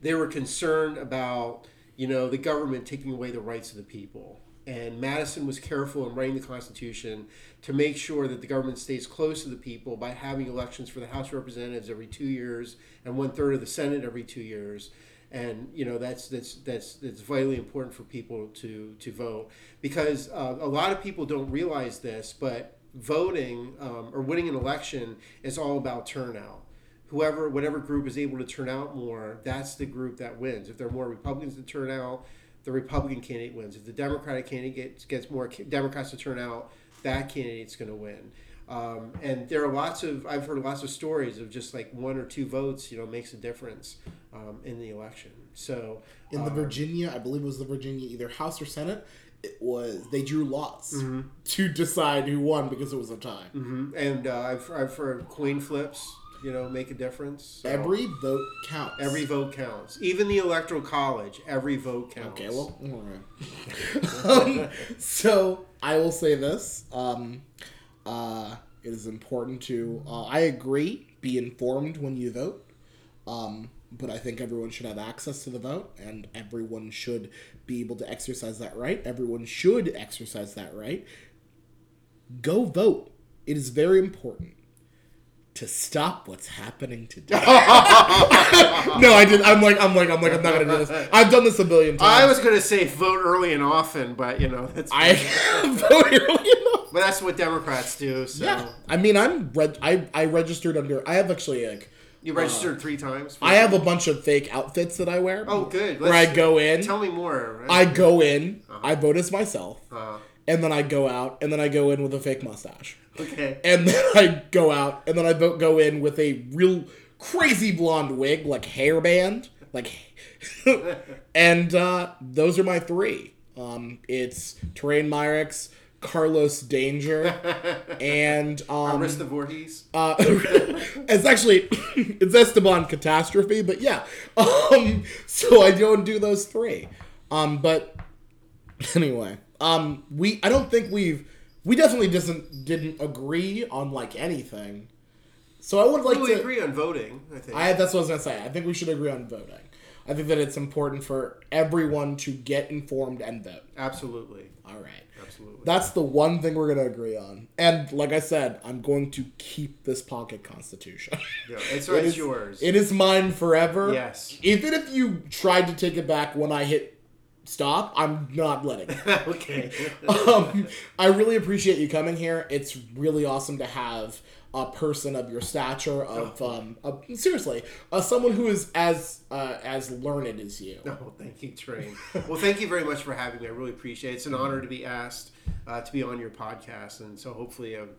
they were concerned about you know the government taking away the rights of the people. And Madison was careful in writing the Constitution to make sure that the government stays close to the people by having elections for the House of Representatives every two years and one third of the Senate every two years and you know that's that's that's that's vitally important for people to to vote because uh, a lot of people don't realize this, but voting um, or winning an election is all about turnout. Whoever, whatever group is able to turn out more, that's the group that wins. If there are more Republicans that turn out, the Republican candidate wins. If the Democratic candidate gets, gets more Democrats to turn out, that candidate's going to win. Um, and there are lots of I've heard lots of stories of just like one or two votes, you know, makes a difference um, in the election. So in the um, Virginia, I believe it was the Virginia either House or Senate, it was they drew lots Mm-hmm. to decide who won because it was a tie. hmm And uh, I've, I've heard coin flips, you know, make a difference. So Every vote counts. every vote counts. Even the electoral college, every vote counts. Okay, well, all right. um, so I will say this: um, uh, it is important to. Uh, I agree. Be informed when you vote. Um, but I think everyone should have access to the vote, and everyone should be able to exercise that right. Everyone should exercise that right. Go vote. It is very important to stop what's happening today. no, I did. I'm like, I'm like, I'm like, I'm not gonna do this. I've done this a billion times. I was going to say vote early and often, but you know, that's I voted early enough. but that's what Democrats do. So Yeah, I mean, I'm reg- I I registered under. I have actually like you registered three times. I have a bunch of fake outfits that I wear. Oh, good. Where I go in, Tell me more. I go in, I vote as myself, Uh, and then I go out, and then I go in with a fake mustache, okay. and then I go out, and then I go in with a real crazy blonde wig, like hairband, like, and uh, those are my three. Um, it's Terrain Myrix, Carlos Danger, and um, Arista Voorhees. Uh, it's actually it's Esteban catastrophe, but yeah. Um, so I go and do those three. Um, but anyway, um, we I don't think we've we definitely doesn't didn't agree on like anything. So I would like we to. agree on voting. I think. I that's what I was gonna say. I think we should agree on voting. I think that it's important for everyone to get informed and vote. Absolutely. All right. Absolutely. That's the one thing we're going to agree on. And like I said, I'm going to keep this pocket constitution. Yeah, it's, It it's yours. It is mine forever. Yes. Even if you tried to take it back when I hit stop, I'm not letting okay. um, I really appreciate you coming here. It's really awesome to have a person of your stature, of um, of- seriously, uh, someone who is as uh, as learned as you. Oh, thank you, Train. Well, thank you very much for having me. I really appreciate it. It's an honor to be asked uh, to be on your podcast, and so hopefully, um,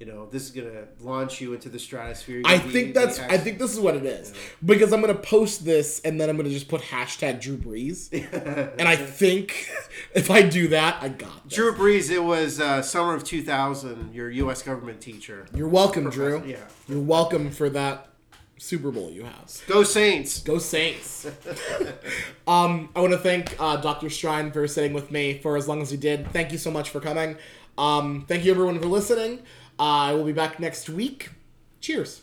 you know, this is gonna launch you into the stratosphere. I be think that's. I think this is what it is because I'm gonna post this and then I'm gonna just put hashtag Drew Brees, and I think if I do that, I got this. Drew Brees. It was uh, summer of 2000. Your U.S. government teacher. You're welcome, Drew. Yeah. You're welcome for that Super Bowl you have. Go Saints. Go Saints. um, I want to thank uh, Dr. Strine for sitting with me for as long as he did. Thank you so much for coming. Um, thank you everyone for listening. I will be back next week. Cheers.